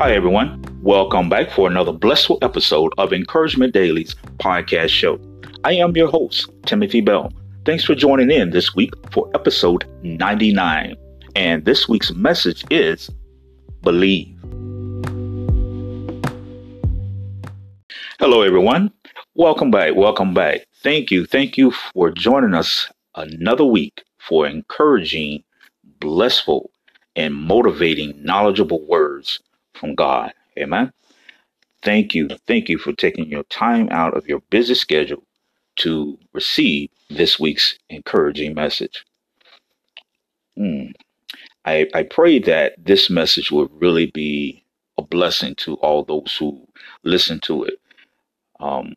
Hi, everyone. Welcome back for another blissful episode of Encouragement Daily's podcast show. I am your host, Timothy Bell. Thanks for joining in this week for episode 99. And this week's message is Believe. Hello, everyone. Welcome back. Welcome back. Thank you. Thank you for joining us another week for encouraging, blissful, and motivating, knowledgeable words from God. Amen. Thank you. Thank you for taking your time out of your busy schedule to receive this week's encouraging message. Hmm. I, I pray that this message will really be a blessing to all those who listen to it. Um,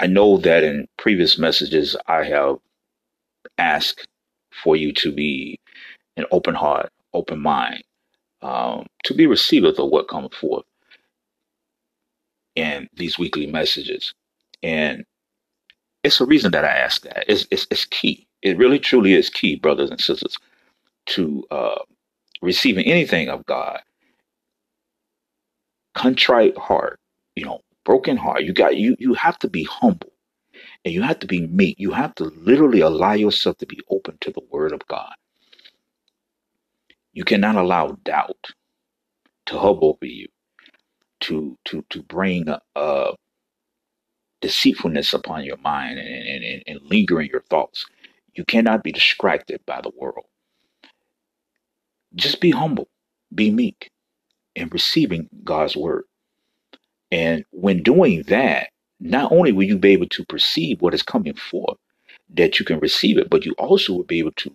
I know that in previous messages I have asked for you to be an open heart, open mind, um, to be receivers of what comes forth in these weekly messages. And it's a reason that I ask that. It's, it's, it's key. It really truly is key, brothers and sisters, to uh, receiving anything of God. Contrite heart, you know, broken heart. You got you. You have to be humble, and you have to be meek. You have to literally allow yourself to be open to the Word of God. You cannot allow doubt to hover over you, to to to bring uh, deceitfulness upon your mind and, and, and, and linger in your thoughts. You cannot be distracted by the world. Just be humble, be meek, in receiving God's word. And when doing that, not only will you be able to perceive what is coming forth, that you can receive it, but you also will be able to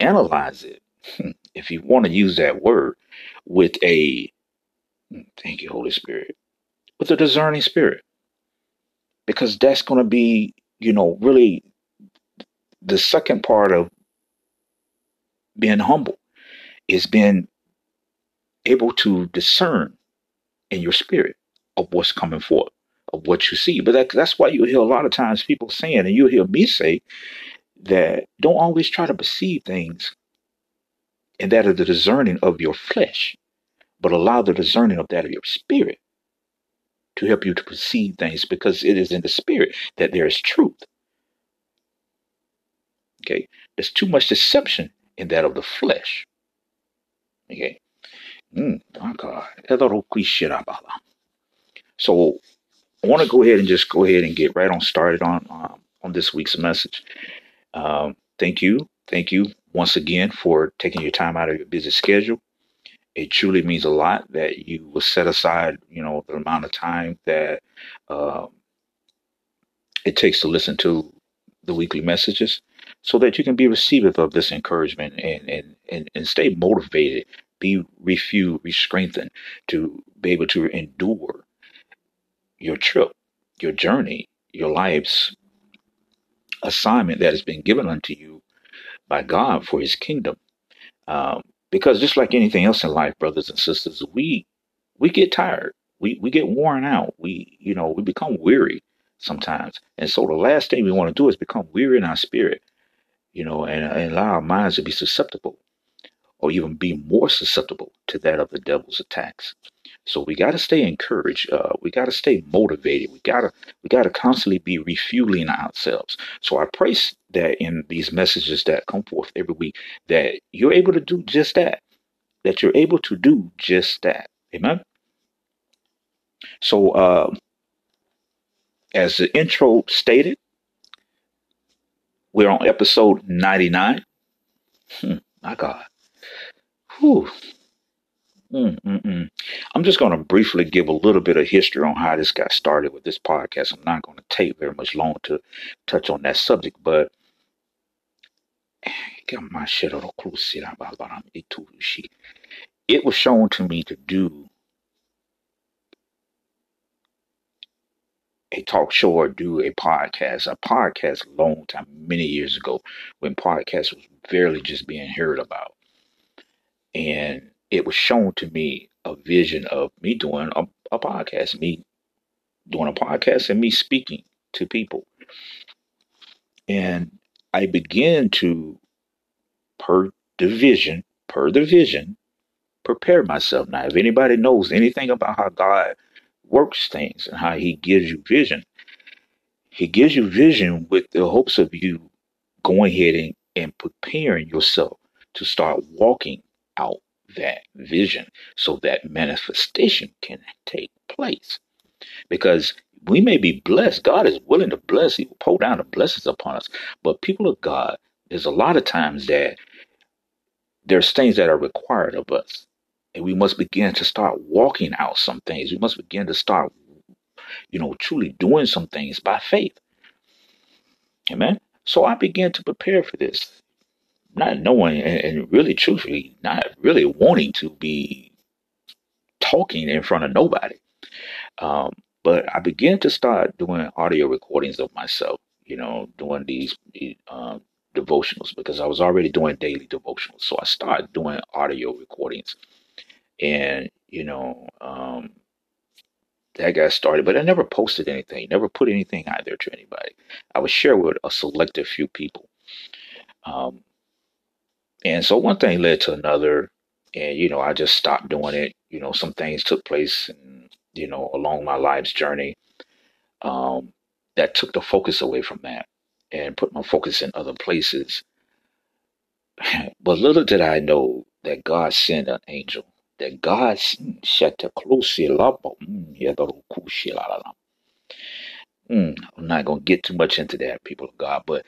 analyze it Hmm. If you want to use that word with a thank you holy spirit with a discerning spirit. Because that's going to be you know really the second part of being humble is being able to discern in your spirit of what's coming forth of what you see. But that, that's why you hear a lot of times people saying and you hear me say that don't always try to perceive things and that of the discerning of your flesh, but allow the discerning of that of your spirit to help you to perceive things because it is in the spirit that there is truth. Okay, there's too much deception in that of the flesh. Okay, mm, my God, so I want to go ahead and just go ahead and get right on started on um, on this week's message. Um, thank you, thank you once again for taking your time out of your busy schedule. It truly means a lot that you will set aside, you know, the amount of time that um, it takes to listen to the weekly messages so that you can be receptive of this encouragement and, and, and, and stay motivated, be refueled, be strengthened to be able to endure your trip, your journey, your life's assignment that has been given unto you by God for his kingdom. Um, because just like anything else in life, brothers and sisters, we we get tired. We we get worn out. We you know we become weary sometimes. And so the last thing we want to do is become weary in our spirit, you know, and, and allow our minds to be susceptible or even be more susceptible to that of the devil's attacks. So we got to stay encouraged. Uh, we got to stay motivated. We got to we got to constantly be refueling ourselves. So I pray that in these messages that come forth every week, that you're able to do just that. That you're able to do just that. Amen. So, uh, as the intro stated, we're on episode 99. Hmm, my God. Whew. Mm-mm-mm. I'm just going to briefly give a little bit of history on how this got started with this podcast. I'm not going to take very much long to touch on that subject, but it was shown to me to do a talk show or do a podcast, a podcast a long time, many years ago, when podcast was barely just being heard about. And it was shown to me a vision of me doing a, a podcast, me doing a podcast and me speaking to people. And I began to, per the vision, per the vision, prepare myself. Now, if anybody knows anything about how God works things and how He gives you vision, He gives you vision with the hopes of you going ahead and, and preparing yourself to start walking out that vision so that manifestation can take place. Because we may be blessed. God is willing to bless. He will pour down the blessings upon us. But people of God, there's a lot of times that there's things that are required of us. And we must begin to start walking out some things. We must begin to start, you know, truly doing some things by faith. Amen. So I began to prepare for this, not knowing and, and really truthfully, not really wanting to be talking in front of nobody. Um, but I began to start doing audio recordings of myself, you know, doing these um, devotionals because I was already doing daily devotionals. So I started doing audio recordings and, you know, um, that got started, but I never posted anything, never put anything out there to anybody. I would share with a selected few people. Um, and so one thing led to another, and you know, I just stopped doing it. You know, some things took place, you know, along my life's journey, um, that took the focus away from that and put my focus in other places. but little did I know that God sent an angel that God Mm, I'm not to get too much into that, people of God, but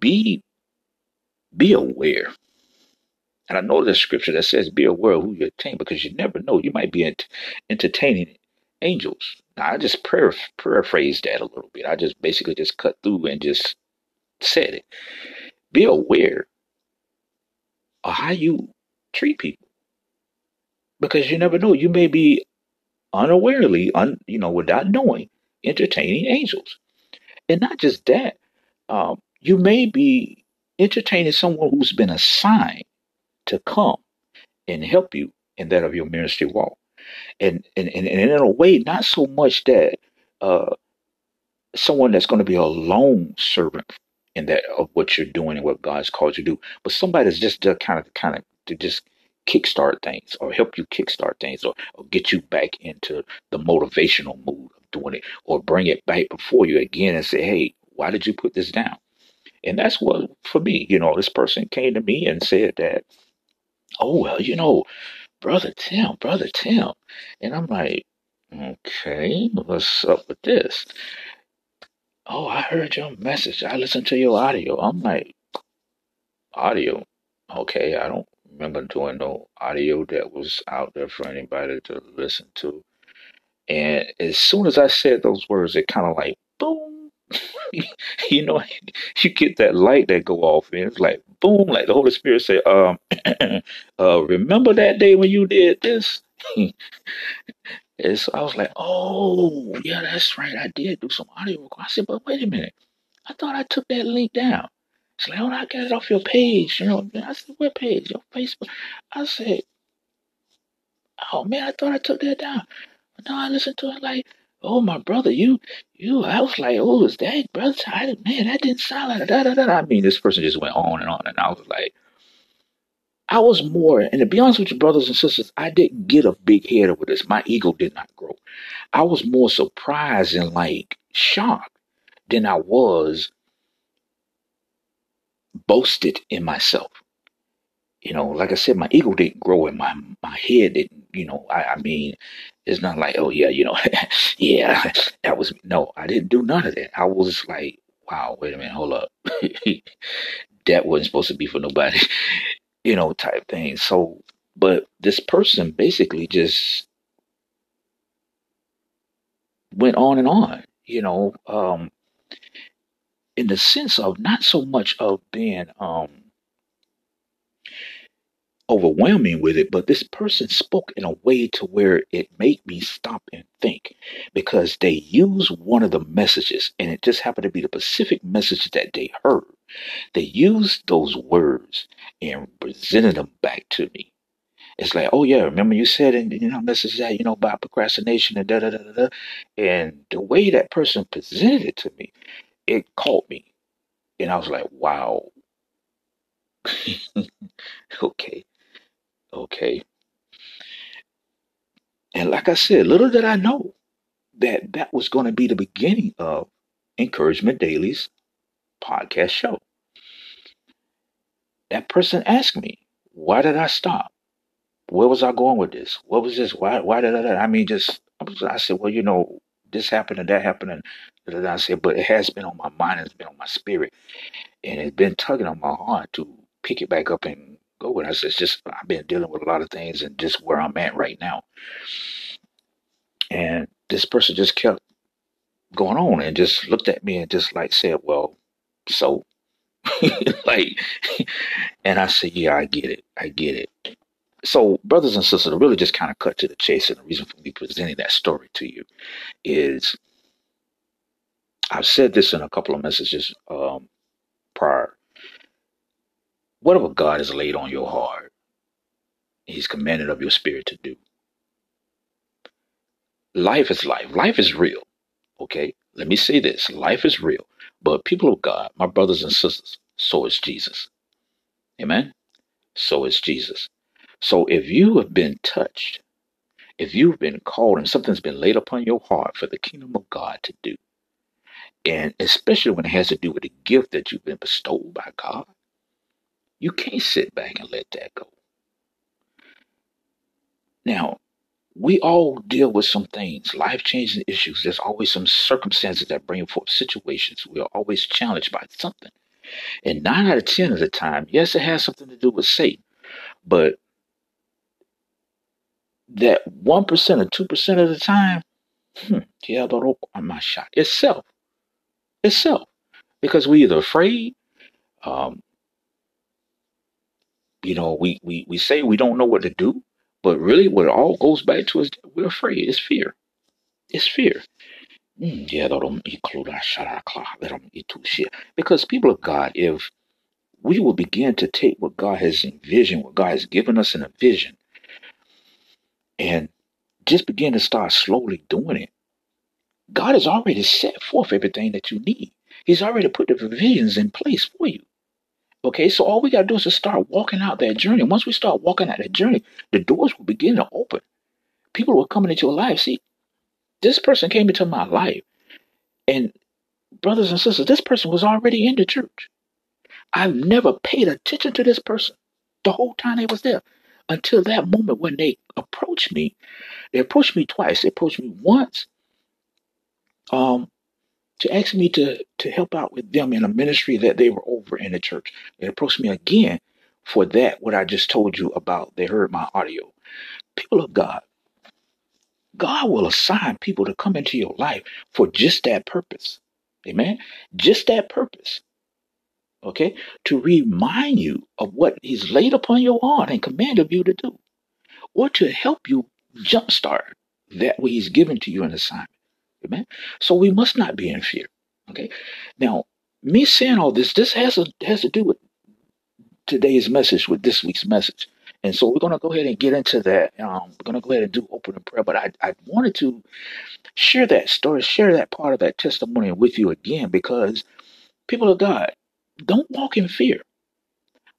be be aware. And I know there's scripture that says, "Be aware of who you entertain," because you never know. You might be ent- entertaining angels. Now, I just paraph- paraphrased that a little bit. I just basically just cut through and just said it. Be aware of how you treat people, because you never know. You may be unawarely, un, you know, without knowing, entertaining angels. And not just that, um, you may be entertaining someone who's been assigned to come and help you in that of your ministry walk. And, and, and, and in a way, not so much that uh, someone that's going to be a lone servant in that of what you're doing and what God's called you to do, but somebody that's just to kind of kind of to just kickstart things or help you kickstart things or, or get you back into the motivational mood of doing it or bring it back before you again and say, hey, why did you put this down? And that's what, for me, you know, this person came to me and said that, oh, well, you know, Brother Tim, Brother Tim. And I'm like, okay, what's up with this? Oh, I heard your message. I listened to your audio. I'm like, audio? Okay, I don't remember doing no audio that was out there for anybody to listen to. And as soon as I said those words, it kind of like boom. you know, you get that light that go off, and it's like boom, like the Holy Spirit say, um, uh, remember that day when you did this? and so I was like, oh, yeah, that's right. I did do some audio recording. I said, but wait a minute. I thought I took that link down. She's like, oh, I got it off your page. You know, I said, what page? Your Facebook. I said, oh man, I thought I took that down. But no, I listened to it like, oh my brother, you, you. I was like, oh, is that brother? I, man, that didn't sound like da da da. I mean, this person just went on and on, and I was like, I was more, and to be honest with you, brothers and sisters, I didn't get a big head over this. My ego did not grow. I was more surprised and like shocked than I was boasted in myself. You know, like I said, my ego didn't grow and my my head didn't, you know, I, I mean, it's not like, oh yeah, you know, yeah, that was no, I didn't do none of that. I was like, wow, wait a minute, hold up. that wasn't supposed to be for nobody, you know, type thing. So but this person basically just went on and on, you know, um, in the sense of not so much of being um overwhelming with it, but this person spoke in a way to where it made me stop and think because they used one of the messages and it just happened to be the specific message that they heard. They used those words and presented them back to me. It's like, oh yeah, remember you said in you know message that you know about procrastination and da da da da, and the way that person presented it to me, it caught me, and I was like, wow, okay, okay. And like I said, little did I know that that was going to be the beginning of Encouragement Daily's podcast show. That person asked me, why did I stop? Where was I going with this? What was this? Why, why did I, I mean, just, I said, well, you know, this happened and that happened. And I said, but it has been on my mind, it's been on my spirit, and it's been tugging on my heart to pick it back up and go. And I said, it's just, I've been dealing with a lot of things and just where I'm at right now. And this person just kept going on and just looked at me and just like said, well, so like, and I said, yeah, I get it. I get it. So, brothers and sisters, really just kind of cut to the chase. And the reason for me presenting that story to you is I've said this in a couple of messages um, prior. Whatever God has laid on your heart, He's commanded of your spirit to do. Life is life. Life is real. Okay? Let me say this life is real. But people of God, my brothers and sisters, so is Jesus. Amen? So is Jesus. So if you have been touched, if you've been called and something's been laid upon your heart for the kingdom of God to do, and especially when it has to do with the gift that you've been bestowed by God, you can't sit back and let that go. Now, we all deal with some things, life changing issues. There's always some circumstances that bring forth situations. We are always challenged by something. And nine out of 10 of the time, yes, it has something to do with Satan, but that 1% or 2% of the time, hmm, it's self. It's self. Because we either afraid, um, you know, we, we, we say we don't know what to do, but really what it all goes back to is we're afraid. It's fear. It's fear. Because people of God, if we will begin to take what God has envisioned, what God has given us in a vision, and just begin to start slowly doing it, God has already set forth everything that you need. He's already put the provisions in place for you. Okay, so all we got to do is just start walking out that journey. Once we start walking out that journey, the doors will begin to open. People will come into your life. See, this person came into my life, and brothers and sisters, this person was already in the church. I've never paid attention to this person the whole time they was there until that moment when they approached me. They approached me twice. They approached me once um, to ask me to, to help out with them in a ministry that they were over in the church. They approached me again for that, what I just told you about. They heard my audio. People of God, God will assign people to come into your life for just that purpose. Amen. Just that purpose. Okay. To remind you of what He's laid upon your heart and commanded you to do, or to help you jumpstart that what He's given to you in assignment. Amen. So we must not be in fear. Okay. Now, me saying all this, this has a, has to do with today's message, with this week's message. And so we're going to go ahead and get into that. Um, we're going to go ahead and do opening prayer. But I, I wanted to share that story, share that part of that testimony with you again because people of God, don't walk in fear.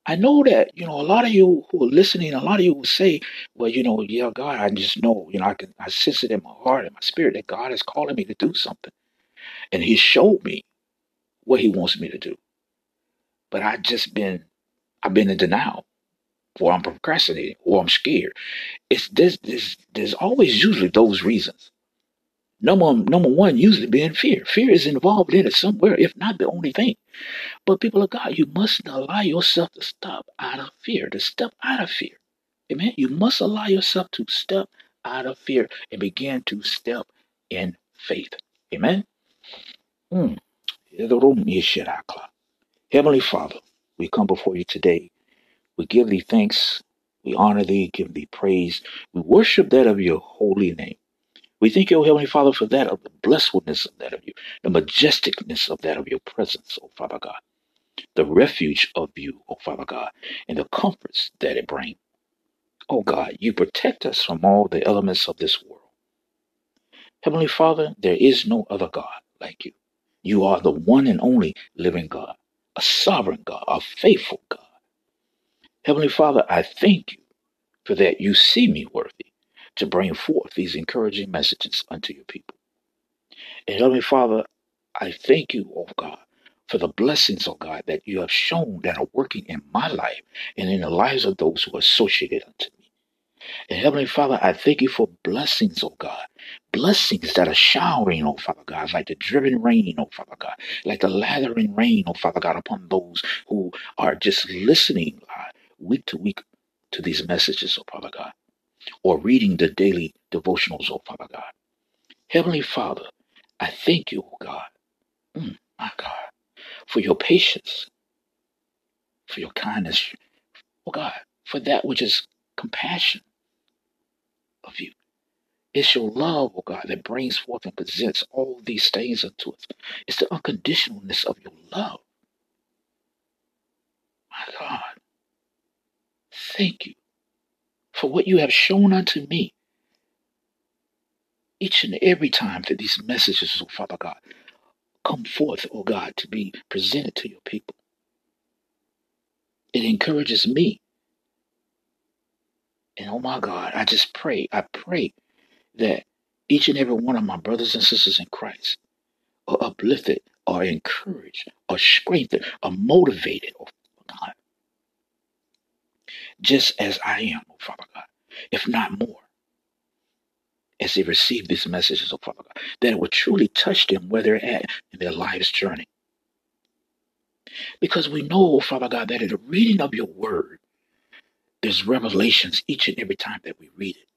I know that, you know, a lot of you who are listening, a lot of you will say, well, you know, yeah, God, I just know, you know, I can, I sense it in my heart and my spirit that God is calling me to do something. And he showed me what he wants me to do. But I've just been, I've been in denial or I'm procrastinating or I'm scared. It's this, this, there's always usually those reasons. Number, number one, usually being fear. Fear is involved in it somewhere, if not the only thing. But people of God, you must allow yourself to step out of fear, to step out of fear. Amen. You must allow yourself to step out of fear and begin to step in faith. Amen. Mm. Heavenly Father, we come before you today. We give thee thanks. We honor thee, give thee praise. We worship that of your holy name. We thank you, O Heavenly Father, for that of the blessedness of that of you, the majesticness of that of your presence, O Father God, the refuge of you, O Father God, and the comforts that it brings. O God, you protect us from all the elements of this world. Heavenly Father, there is no other God like you. You are the one and only living God, a sovereign God, a faithful God. Heavenly Father, I thank you for that you see me worthy. To bring forth these encouraging messages unto your people. And Heavenly Father, I thank you, oh God, for the blessings, oh God, that you have shown that are working in my life and in the lives of those who are associated unto me. And Heavenly Father, I thank you for blessings, oh God. Blessings that are showering, oh Father God, like the driven rain, oh Father God, like the lathering rain, oh Father God, upon those who are just listening, God, week to week to these messages, oh Father God, or reading the daily devotionals, oh Father God. Heavenly Father, I thank you, oh God, mm, my God, for your patience, for your kindness, oh God, for that which is compassion of you. It's your love, oh God, that brings forth and presents all these things unto us. It's the unconditionalness of your love. My God, thank you for what you have shown unto me each and every time that these messages, oh Father God, come forth, oh God, to be presented to your people. It encourages me. And oh my God, I just pray, I pray that each and every one of my brothers and sisters in Christ are uplifted, are encouraged, are strengthened, are motivated, oh just as I am, oh Father God, if not more, as they receive these messages, oh Father God, that it will truly touch them where they're at in their life's journey. Because we know, oh Father God, that in the reading of your word, there's revelations each and every time that we read it.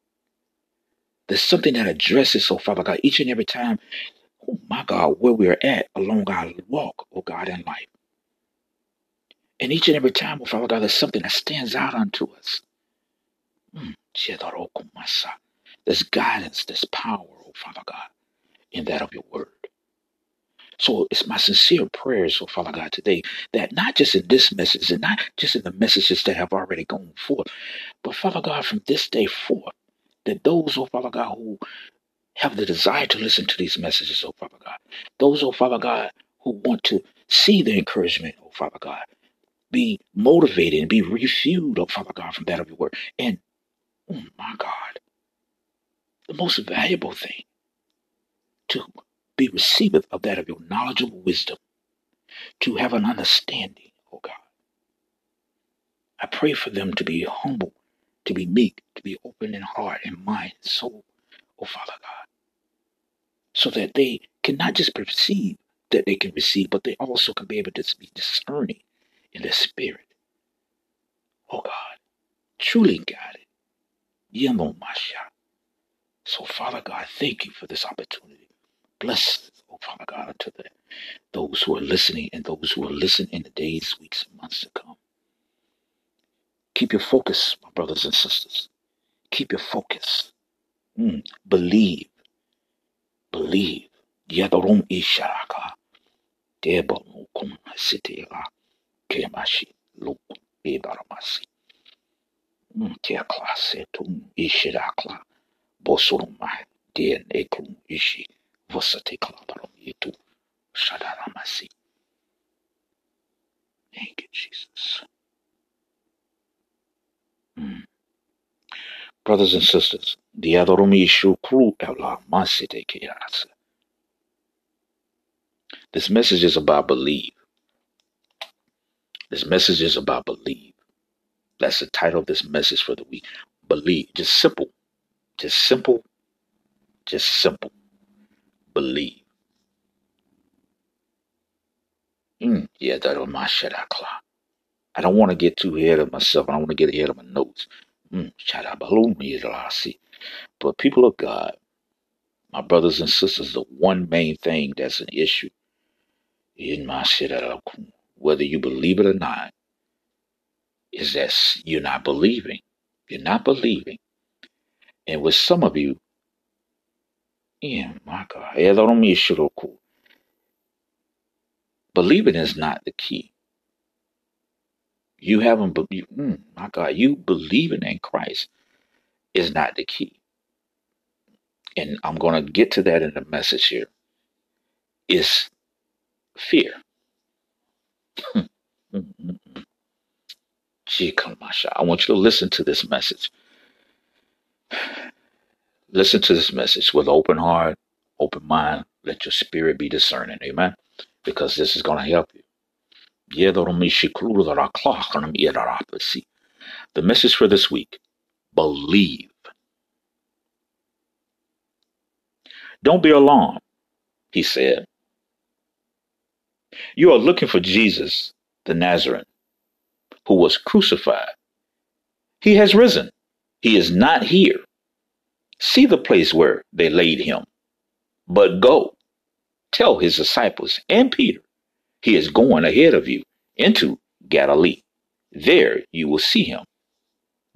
There's something that addresses, oh Father God, each and every time, oh my God, where we're at along our walk, oh God, in life. And each and every time, oh Father God, there's something that stands out unto us. Mm. There's guidance, there's power, oh Father God, in that of your word. So it's my sincere prayers, oh Father God, today that not just in this message and not just in the messages that have already gone forth, but Father God, from this day forth, that those, oh Father God, who have the desire to listen to these messages, oh Father God, those, oh Father God, who want to see the encouragement, oh Father God, be motivated and be refueled, oh Father God, from that of your word. And, oh my God, the most valuable thing to be receiveth of that of your knowledgeable wisdom, to have an understanding, oh God. I pray for them to be humble, to be meek, to be open in heart and mind and soul, oh Father God, so that they can not just perceive that they can receive, but they also can be able to be discerning in the spirit. Oh God, truly guided. Yamomasha. So, Father God, thank you for this opportunity. Bless, oh Father God, unto the, those who are listening and those who will listen in the days, weeks, and months to come. Keep your focus, my brothers and sisters. Keep your focus. Mm. Believe. Believe. Yadorum isharaka. Deba mukum sitira. Kemashi. Tiakla setum ishirakla. Ekum ishi. Shadaramasi. Thank you, Jesus. Mm. Brothers and sisters, the Adorumi Shukru Ela Masite. This message is about believe. This message is about believe. That's the title of this message for the week. Believe. Just simple. Just simple. Just simple. Believe. Mm. Yeah, that'll my shut I don't want to get too ahead of myself. I don't want to get ahead of my notes. Mm. Shout out But people of God, my brothers and sisters, the one main thing that's an issue in my shit, whether you believe it or not, is that you're not believing. You're not believing. And with some of you, yeah, my God, believing is not the key. You haven't, be- mm, my God, you believing in Christ is not the key. And I'm going to get to that in the message here. Is fear. Gee, I want you to listen to this message. listen to this message with open heart, open mind. Let your spirit be discerning. Amen. Because this is going to help you. The message for this week believe. Don't be alarmed, he said. You are looking for Jesus, the Nazarene, who was crucified. He has risen. He is not here. See the place where they laid him. But go, tell his disciples and Peter, he is going ahead of you into Galilee. There you will see him,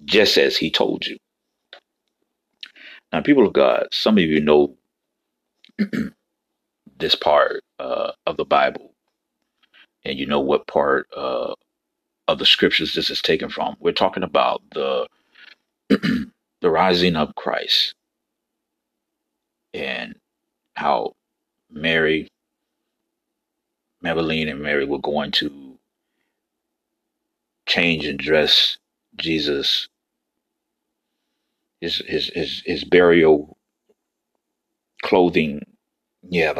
just as he told you. Now, people of God, some of you know this part uh, of the Bible, and you know what part uh, of the scriptures this is taken from. We're talking about the the rising of Christ and how Mary, Madeline, and Mary were going to change and dress Jesus, his his his, his burial clothing. Yeah,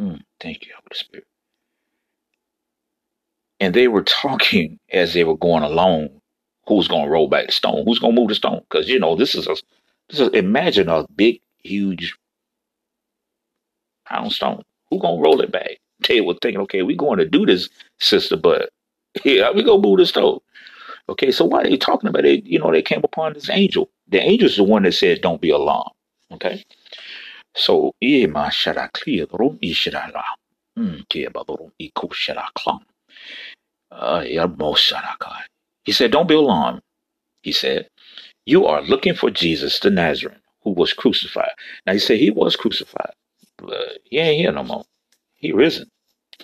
mm, thank you, Holy Spirit. And they were talking as they were going along. Who's to roll back the stone? Who's to move the stone? Because you know this is a this is imagine a big, huge pound stone. Who gonna roll it back? They were thinking, okay, we going to do this, sister, but yeah, we gonna move the stone. Okay, so why are they talking about it? You know, they came upon this angel. The angel is the one that said, "Don't be alarmed." Okay, so yeah, ma shara clear room, ishara la, hmm, room, iko shara klam. Uh, yeah, mo shara kai. He said, "Don't be alarmed." He said, "You are looking for Jesus the Nazarene, who was crucified." Now he said he was crucified, but he ain't here no more. He risen.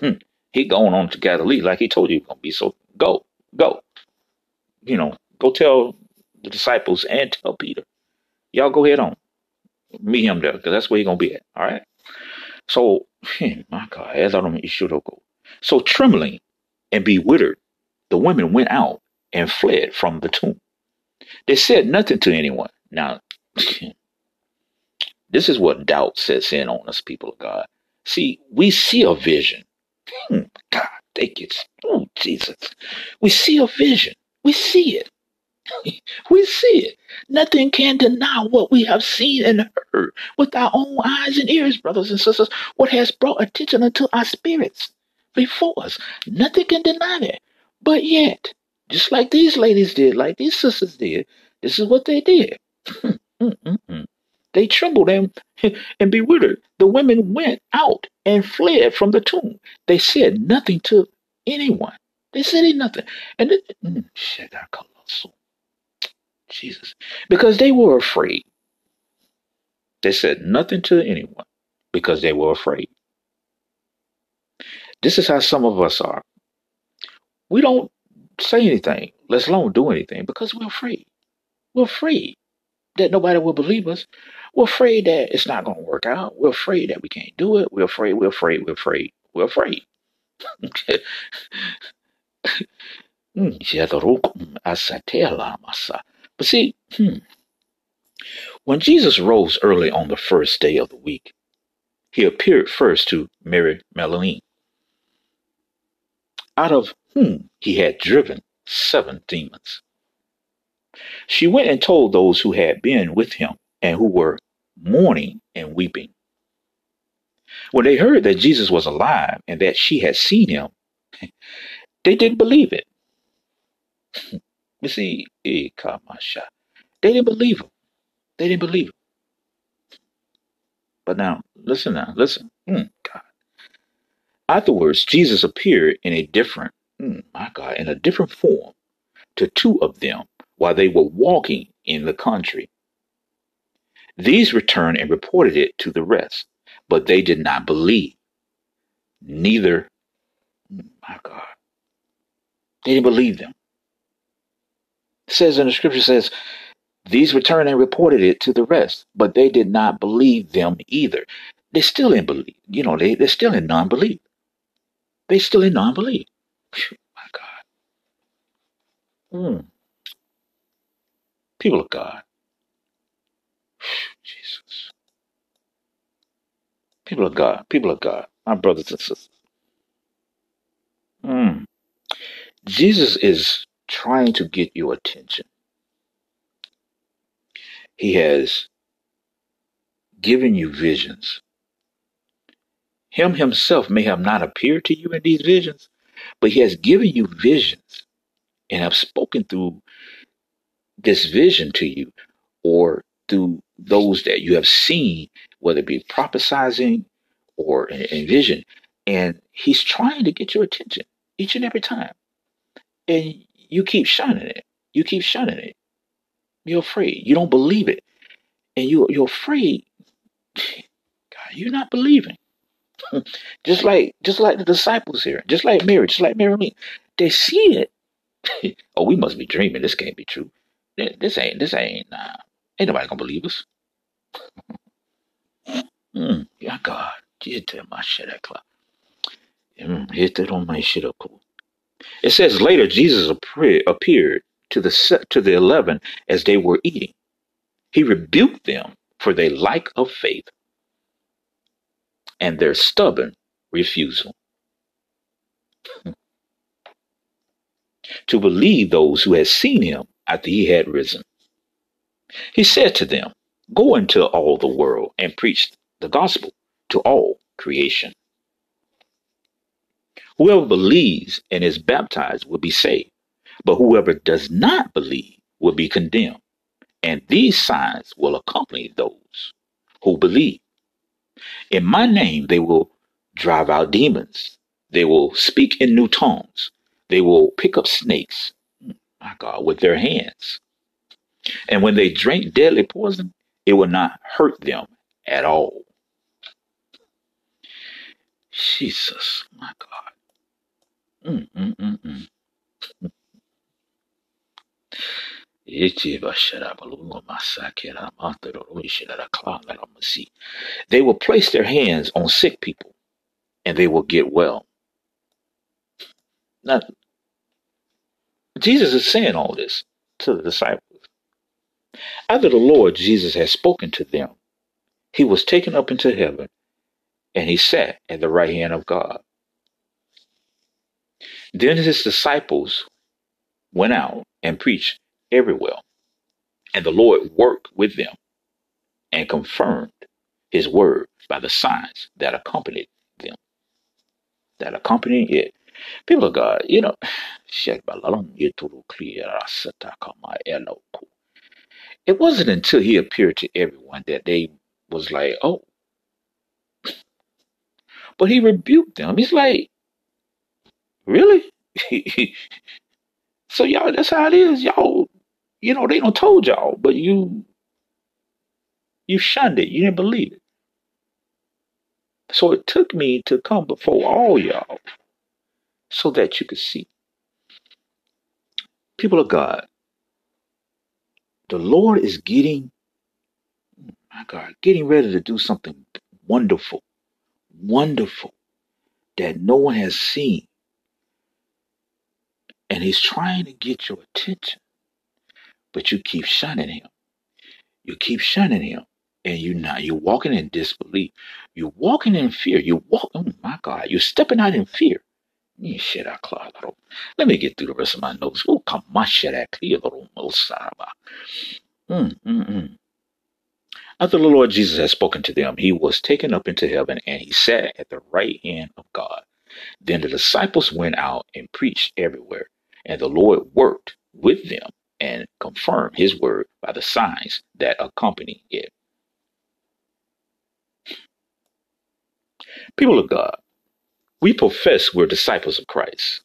Hmm. He going on to Galilee like he told you he gonna be. So go, go. You know, go tell the disciples and tell Peter. Y'all go head on. Meet him there, because that's where he gonna be at. All right. So, my God, as I don't go. So trembling and bewildered, the women went out and fled from the tomb. They said nothing to anyone. Now, this is what doubt sets in on us, people of God. See, we see a vision. Hmm, God, thank you. Oh, Jesus. We see a vision. We see it. we see it. Nothing can deny what we have seen and heard with our own eyes and ears, brothers and sisters. What has brought attention unto our spirits before us. Nothing can deny that. But yet, just like these ladies did, like these sisters did, this is what they did. They trembled and, and bewildered. The women went out and fled from the tomb. They said nothing to anyone. They said nothing. And it, mm, Jesus. Because they were afraid. They said nothing to anyone because they were afraid. This is how some of us are. We don't say anything, let alone do anything, because we're afraid. We're afraid that nobody will believe us. We're afraid that it's not going to work out. We're afraid that we can't do it. We're afraid, we're afraid, we're afraid, we're afraid. Hmm, But see, hmm, when Jesus rose early on the first day of the week, he appeared first to Mary Magdalene, out of whom he had driven seven demons. She went and told those who had been with him and who were mourning and weeping. When they heard that Jesus was alive and that she had seen him, they didn't believe it. You see, eh, they didn't believe him. They didn't believe him. But now, listen now, listen. Mm, God. Afterwards, Jesus appeared in a different, mm, my God, in a different form to two of them while they were walking in the country. These returned and reported it to the rest, but they did not believe. Neither, my God, they didn't believe them says in the scripture says, these returned and reported it to the rest, but they did not believe them either. They still in belief. You know, they, they're still in non belief. They still in non belief. My God. Mm. People of God. Jesus. People of God. People of God. My brothers and sisters. Mm. Jesus is trying to get your attention. He has given you visions. Him himself may have not appeared to you in these visions, but he has given you visions and have spoken through this vision to you or through those that you have seen, whether it be prophesizing or in, in vision. And he's trying to get your attention each and every time. And you keep shunning it. You keep shunning it. You're afraid. You don't believe it. And you, you're afraid. God, you're not believing. just like just like the disciples here, just like Mary, just like Mary. They see it. oh, we must be dreaming. This can't be true. This ain't this ain't nah. Ain't nobody gonna believe us. mm, yeah, God. Get my shit at club. Mm, hit it on my shit up. It says later Jesus appeared to the to the eleven as they were eating. He rebuked them for their lack of faith and their stubborn refusal to believe those who had seen him after he had risen. He said to them, Go into all the world and preach the gospel to all creation. Whoever believes and is baptized will be saved, but whoever does not believe will be condemned. And these signs will accompany those who believe. In my name, they will drive out demons. They will speak in new tongues. They will pick up snakes, my God, with their hands. And when they drink deadly poison, it will not hurt them at all. Jesus, my God. Mm, mm, mm, mm. They will place their hands on sick people and they will get well. Now, Jesus is saying all this to the disciples. After the Lord Jesus had spoken to them, he was taken up into heaven and he sat at the right hand of God. Then his disciples went out and preached everywhere, and the Lord worked with them and confirmed his word by the signs that accompanied them. That accompanied it. People of God, you know, it wasn't until he appeared to everyone that they was like, oh. But he rebuked them. He's like, really? so y'all, that's how it is. Y'all, you know, they don't told y'all, but you you shunned it. You didn't believe it. So it took me to come before all y'all so that you could see. People of God, the Lord is getting, my God, getting ready to do something wonderful, wonderful that no one has seen. And He's trying to get your attention, but you keep shunning Him. You keep shunning Him. And you're not you're walking in disbelief. You're walking in fear. You walk, oh my God, you're stepping out in fear. Shit, I Let me get through the rest of my notes. Oh, come on, shit, I clear little Mm, mm, mm. After the Lord Jesus had spoken to them, he was taken up into heaven and he sat at the right hand of God. Then the disciples went out and preached everywhere, and the Lord worked with them and confirmed his word by the signs that accompany it. People of God, we profess we're disciples of Christ.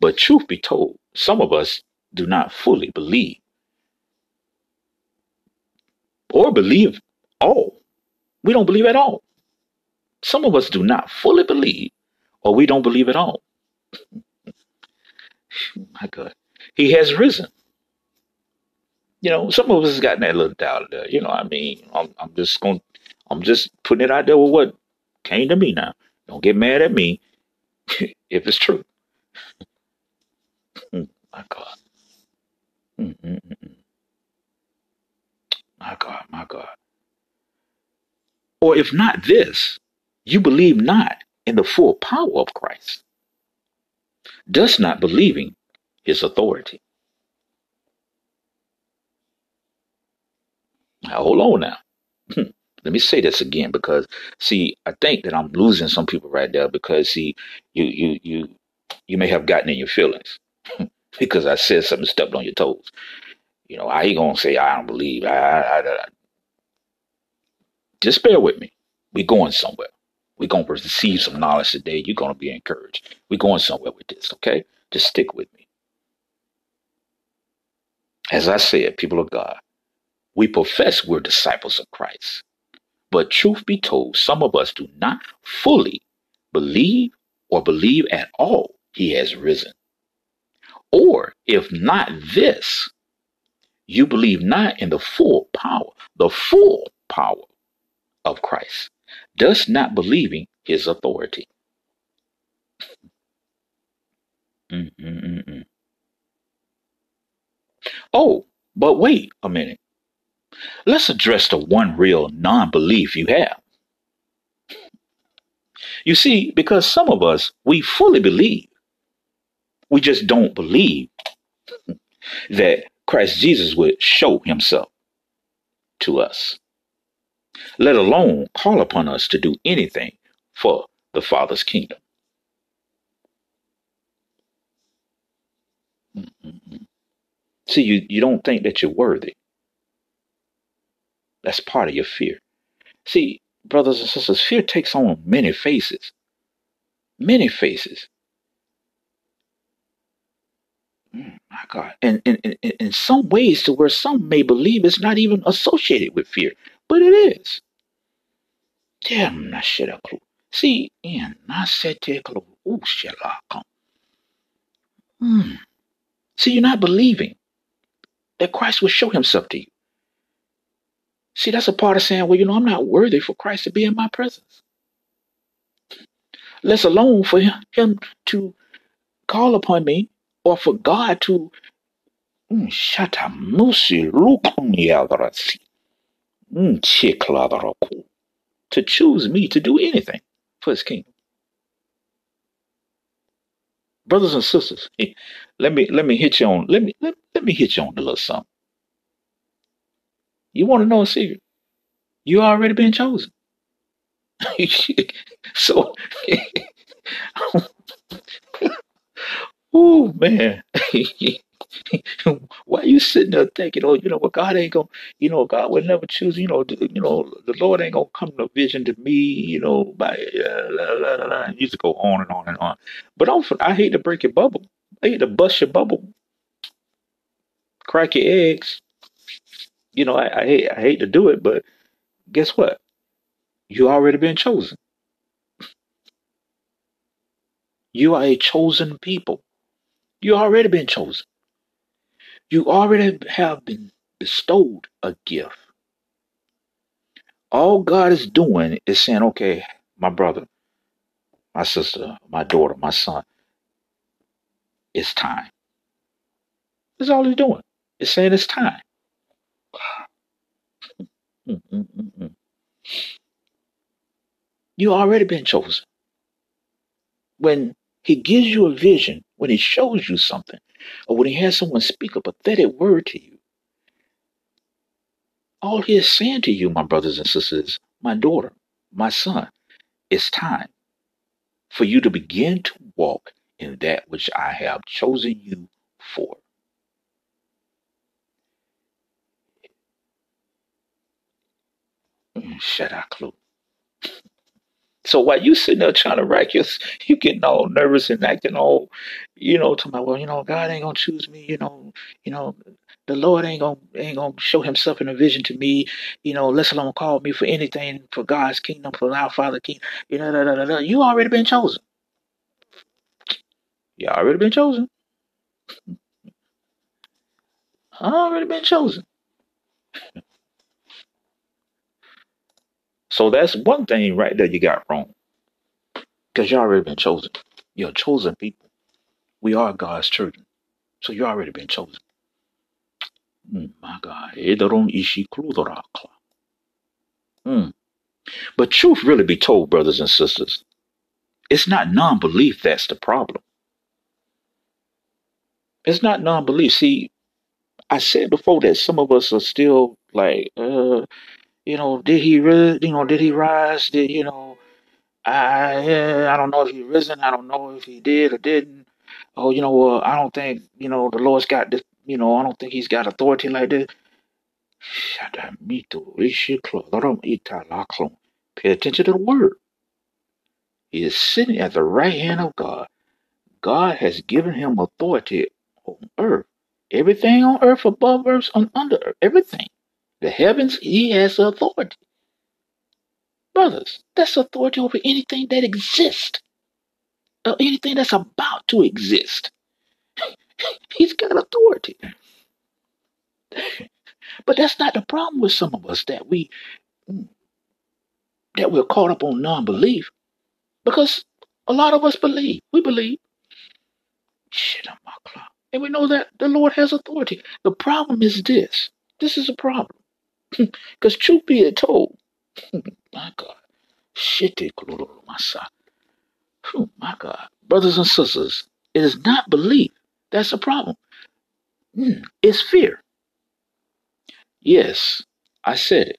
But truth be told, some of us do not fully believe or believe all. We don't believe at all. Some of us do not fully believe or we don't believe at all. My God. He has risen. You know, some of us has gotten that little doubt there. You know, I mean, I'm, I'm just going, I'm just putting it out there with what came to me now. Don't get mad at me if it's true. Hmm, my God. Mm-mm-mm. My God, my God. Or if not this, You believe not in the full power of Christ, thus not believing his authority. Now, hold on now. Hmm. Let me say this again because see, I think that I'm losing some people right there because see, you you you you may have gotten in your feelings because I said something stepped on your toes. You know, I ain't gonna say I don't believe. I, I, I, just bear with me. We're going somewhere. We're gonna receive some knowledge today. You're gonna be encouraged. We're going somewhere with this, okay? Just stick with me. As I said, people of God, we profess we're disciples of Christ. But truth be told, some of us do not fully believe or believe at all he has risen. Or if not this, you believe not in the full power, the full power of Christ, thus not believing his authority. Mm-mm-mm-mm. Oh, but wait a minute. Let's address the one real non belief you have. You see, because some of us, we fully believe. We just don't believe that Christ Jesus would show himself to us, let alone call upon us to do anything for the Father's kingdom. See, you, you don't think that you're worthy. That's part of your fear. See, brothers and sisters, fear takes on many faces. Many faces. Mm, my God. And in some ways to where some may believe it's not even associated with fear, but it is. Damn, that shit a clue. See, in clue. Oh, shit, Hmm. See, you're not believing that Christ will show himself to you. See, that's a part of saying, well, you know, I'm not worthy for Christ to be in my presence. Let's alone for him to call upon me or for God to mm, Mm, to choose me to do anything for his kingdom. Brothers and sisters, eh, let me let me hit you on let me let, let me hit you on a little something. You want to know a secret? You already been chosen. so, oh man, why you sitting there thinking, oh, you know what, God ain't gonna, you know, God would never choose, you know, you know, the Lord ain't gonna come to vision to me, you know, by, uh, la, la, la, la. used to go on and on and on. But I'm, I hate to break your bubble. I hate to bust your bubble, crack your eggs you know, I, I hate I hate to do it, but guess what? You already been chosen. You are a chosen people. You already been chosen. You already have been bestowed a gift. All God is doing is saying, okay, my brother, my sister, my daughter, my son, it's time. That's all he's doing. It's saying it's time. You already been chosen. When he gives you a vision, when he shows you something, or when he has someone speak a prophetic word to you, all he is saying to you, my brothers and sisters, my daughter, my son, it's time for you to begin to walk in that which I have chosen you for. Mm, shut up, Clue. So while you sitting there trying to rack your, you getting all nervous and acting all, you know, to my well, you know, God ain't gonna choose me, you know, you know, the Lord ain't gonna ain't gonna show Himself in a vision to me, you know, let alone call me for anything for God's kingdom, for our Father King, you know, da, da, da, da. you already been chosen. You already been chosen. I already been chosen. So that's one thing right there you got wrong. Because you already been chosen. You're chosen people. We are God's children. So you already been chosen. Mm, my God. Mm. But truth really be told, brothers and sisters, it's not non belief that's the problem. It's not non belief. See, I said before that some of us are still like, uh, you know, did he really, you know, did he rise? Did, you know, I, I don't know if he risen. I don't know if he did or didn't. Oh, you know, uh, I don't think, you know, the Lord's got this, you know, I don't think he's got authority like this. Pay attention to the word. He is sitting at the right hand of God. God has given him authority on earth. Everything on earth, above earth, and under earth, everything. The heavens, he has authority. Brothers, that's authority over anything that exists, or anything that's about to exist. He's got authority. But that's not the problem with some of us that we that we're caught up on non-belief because a lot of us believe. We believe. Shit, I'm my clock. And we know that the Lord has authority. The problem is this. This is a problem. Because truth be told, my God. Shit, oh my God. Brothers and sisters, it is not belief. That's the problem. Hmm, it's fear. Yes, I said it.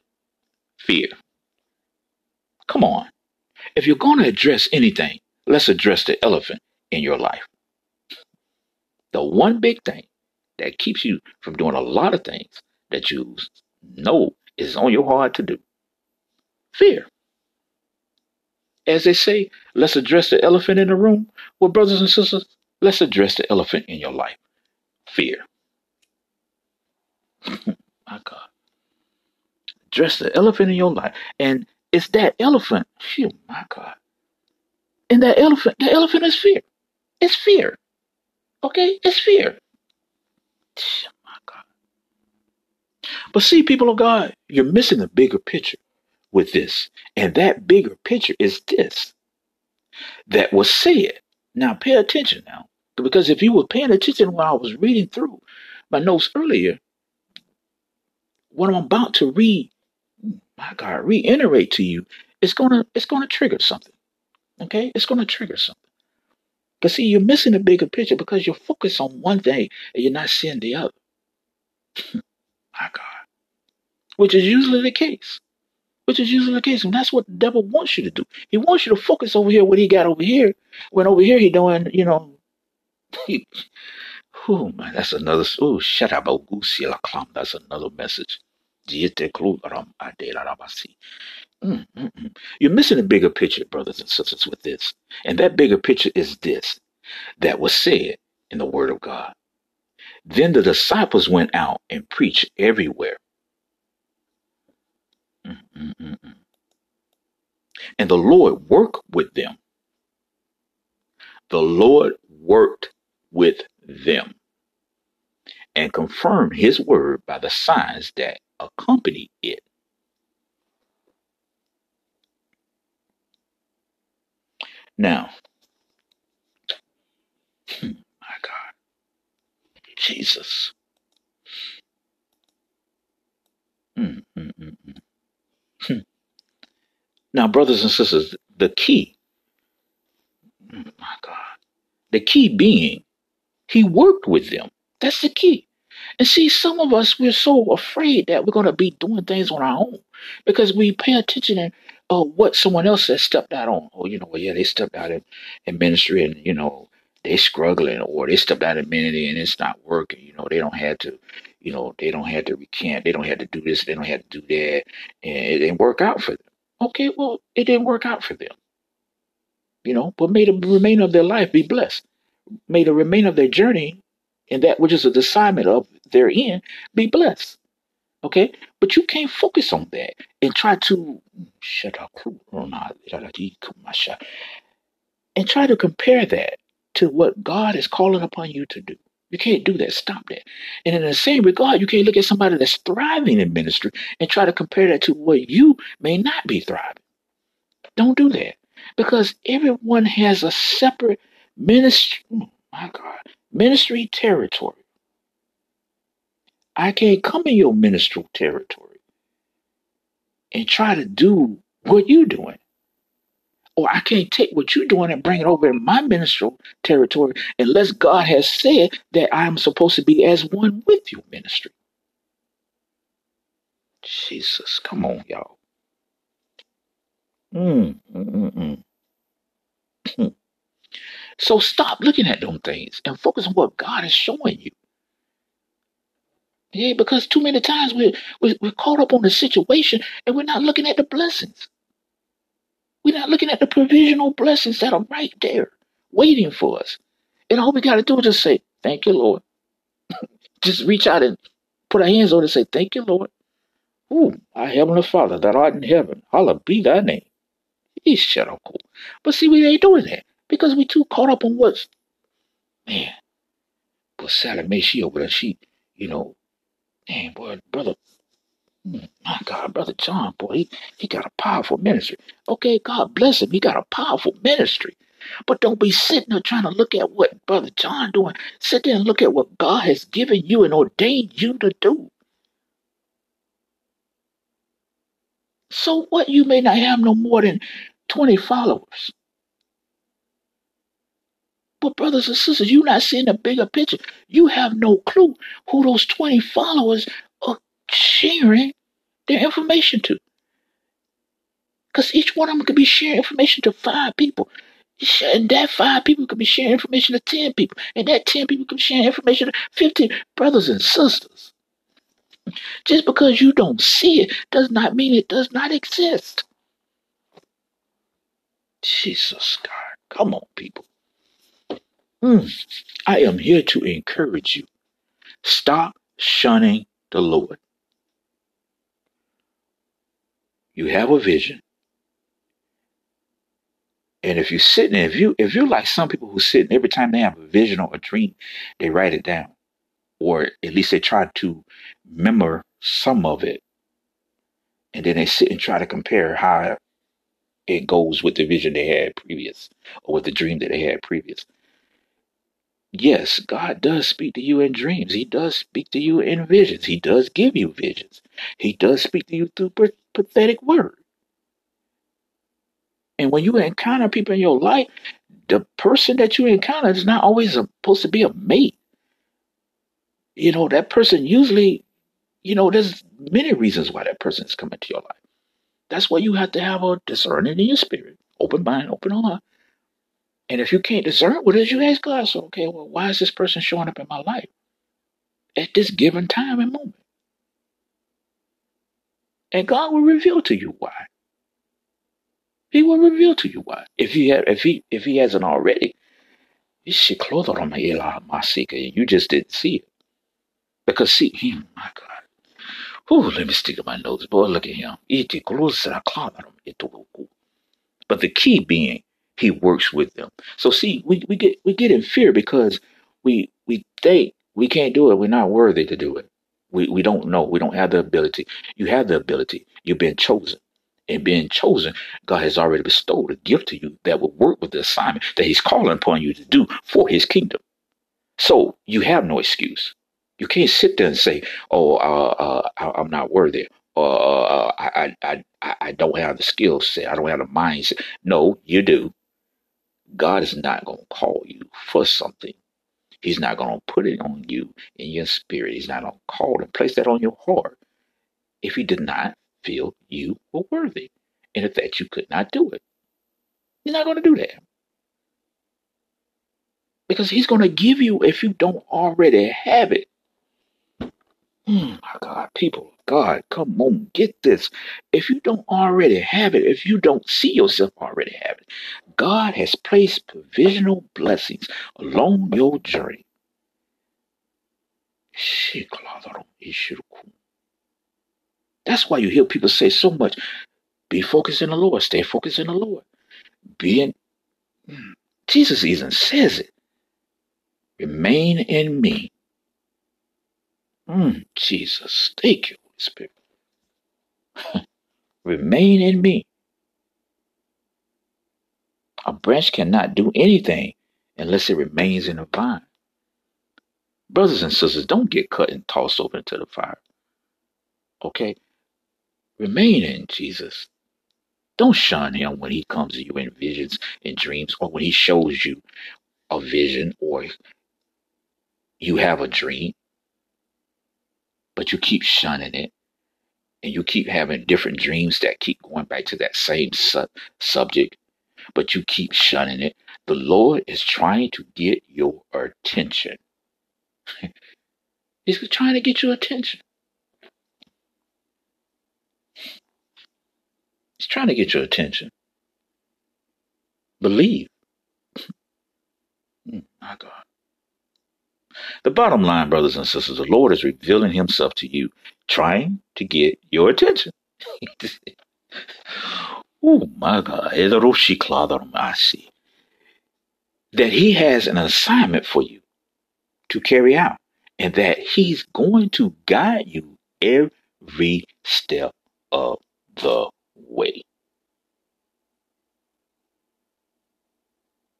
Fear. Come on. If you're going to address anything, let's address the elephant in your life. The one big thing that keeps you from doing a lot of things that you know is on your heart to do. Fear. As they say, let's address the elephant in the room. Well, brothers and sisters, let's address the elephant in your life. Fear. My God. Address the elephant in your life. And it's that elephant. Phew, my God. And that elephant, the elephant is fear. It's fear. Okay? It's fear. But see, people of God, you're missing a bigger picture with this. And that bigger picture is this that was said. Now, pay attention now. Because if you were paying attention while I was reading through my notes earlier, what I'm about to read, my God, reiterate to you, it's gonna it's gonna trigger something. Okay? It's gonna trigger something. Because see, you're missing the bigger picture because you're focused on one thing and you're not seeing the other. My God. Which is usually the case. Which is usually the case. And that's what the devil wants you to do. He wants you to focus over here what he got over here. When over here he doing, you know, oh man, that's another oh shut up that's another message. Mm, mm, mm. You're missing a bigger picture, brothers and sisters, with this. And that bigger picture is this that was said in the Word of God. Then the disciples went out and preached everywhere. And the Lord worked with them. The Lord worked with them and confirmed his word by the signs that accompany it. Now, hmm, Jesus. Mm, mm, mm, mm. Hmm. Now, brothers and sisters, the key, mm, my God, the key being, he worked with them. That's the key. And see, some of us, we're so afraid that we're going to be doing things on our own because we pay attention to uh, what someone else has stepped out on. Or, you know, yeah, they stepped out in, in ministry and, you know, they struggling or they stepped out in ministry and it's not working. You know, they don't have to, you know, they don't have to recant. They don't have to do this. They don't have to do that. And it didn't work out for them. Okay, well, it didn't work out for them. You know, but may the remainder of their life be blessed. May the remainder of their journey and that which is the assignment of their end be blessed. Okay? But you can't focus on that and try to shut up and try to compare that to what God is calling upon you to do. You can't do that. Stop that. And in the same regard, you can't look at somebody that's thriving in ministry and try to compare that to what you may not be thriving. Don't do that. Because everyone has a separate ministry. Oh my God. Ministry territory. I can't come in your ministerial territory and try to do what you're doing. Or I can't take what you're doing and bring it over in my ministerial territory unless God has said that I'm supposed to be as one with your ministry. Jesus, come on, y'all. Mm, mm, mm, mm. so stop looking at them things and focus on what God is showing you. Yeah, because too many times we're, we're, we're caught up on the situation and we're not looking at the blessings. We're not looking at the provisional blessings that are right there waiting for us. And all we got to do is just say, Thank you, Lord. just reach out and put our hands on it and say, Thank you, Lord. Ooh, our Heavenly Father that art in heaven, hallowed be thy name. He's up cool. But see, we ain't doing that because we too caught up on what's, man, but Sally Mae, she over there, she, you know, man, boy, brother, my God, brother John, boy, he, he got a powerful ministry. Okay, God bless him. He got a powerful ministry. But don't be sitting there trying to look at what Brother John doing. Sit there and look at what God has given you and ordained you to do. So what? You may not have no more than 20 followers. But brothers and sisters, you're not seeing the bigger picture. You have no clue who those 20 followers sharing their information to. Because each one of them could be sharing information to five people. And that five people could be sharing information to 10 people. And that 10 people could be sharing information to 15 brothers and sisters. Just because you don't see it does not mean it does not exist. Jesus God. Come on, people. Mm, I am here to encourage you. Stop shunning the Lord. You have a vision. And if you're sitting, if you if you're like some people who sit in every time they have a vision or a dream, they write it down. Or at least they try to remember some of it. And then they sit and try to compare how it goes with the vision they had previous or with the dream that they had previous. Yes, God does speak to you in dreams. He does speak to you in visions. He does give you visions. He does speak to you through prophetic word. And when you encounter people in your life, the person that you encounter is not always supposed to be a mate. You know, that person usually, you know, there's many reasons why that person is coming to your life. That's why you have to have a discerning in your spirit, open mind, open heart. And if you can't discern what it is, you ask God, so, okay, well, why is this person showing up in my life at this given time and moment? And God will reveal to you why. He will reveal to you why. If he have, if he if he hasn't already, you just didn't see it. Because see, he, my God. Oh, let me stick to my nose, boy. Look at him. But the key being he works with them. So see, we, we get we get in fear because we we think we can't do it. We're not worthy to do it. We we don't know. We don't have the ability. You have the ability. You've been chosen. And being chosen, God has already bestowed a gift to you that will work with the assignment that He's calling upon you to do for His kingdom. So you have no excuse. You can't sit there and say, "Oh, uh, uh, I'm not worthy," or uh, I, I, I, I don't have the skill set. I don't have the mindset. No, you do. God is not going to call you for something. He's not going to put it on you in your spirit. He's not going to call and place that on your heart if He did not feel you were worthy and if that you could not do it. He's not going to do that. Because He's going to give you if you don't already have it. Oh my God, people, God, come on, get this. If you don't already have it, if you don't see yourself already have it, God has placed provisional blessings along your journey. That's why you hear people say so much be focused in the Lord, stay focused in the Lord. Being hmm, Jesus even says it. Remain in me Mm, Jesus, thank you, Spirit. Remain in me. A branch cannot do anything unless it remains in the vine. Brothers and sisters, don't get cut and tossed over into the fire. Okay? Remain in Jesus. Don't shun him when he comes to you in visions and dreams or when he shows you a vision or you have a dream, but you keep shunning it and you keep having different dreams that keep going back to that same su- subject, but you keep shunning it. The Lord is trying to get your attention. He's trying to get your attention. He's trying to get your attention. Believe. My God. The bottom line, brothers and sisters, the Lord is revealing himself to you, trying to get your attention. oh my God. That he has an assignment for you to carry out and that he's going to guide you every step of the way.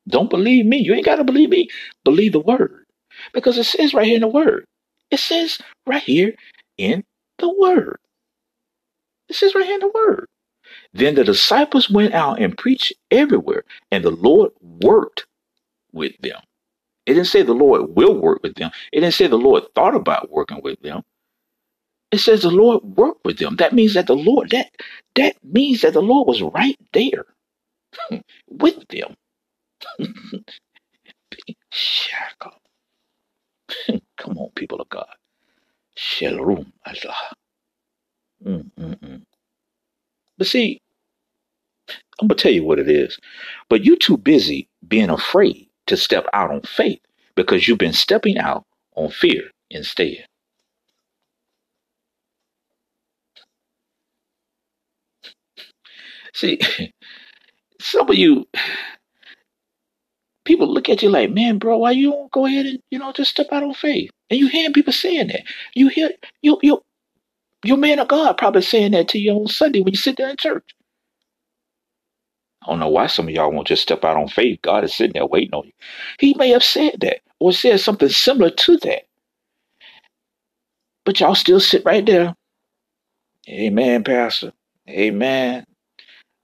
Don't believe me. You ain't got to believe me. Believe the word. Because it says right here in the word. It says right here in the word. It says right here in the word. Then the disciples went out and preached everywhere, and the Lord worked with them. It didn't say the Lord will work with them. It didn't say the Lord thought about working with them. It says the Lord worked with them. That means that the Lord that that means that the Lord was right there with them. Come on, people of God. Shalom Allah. Mm-mm-mm. But see, I'm gonna tell you what it is. But you're too busy being afraid to step out on faith because you've been stepping out on fear instead. See, some of you people look at you like, man, bro, why you don't go ahead and you know just step out on faith? And you hear people saying that. You hear you you your man of God probably saying that to you on Sunday when you sit there in church. I don't know why some of y'all won't just step out on faith. God is sitting there waiting on you. He may have said that or said something similar to that. But y'all still sit right there. Amen, Pastor. Amen.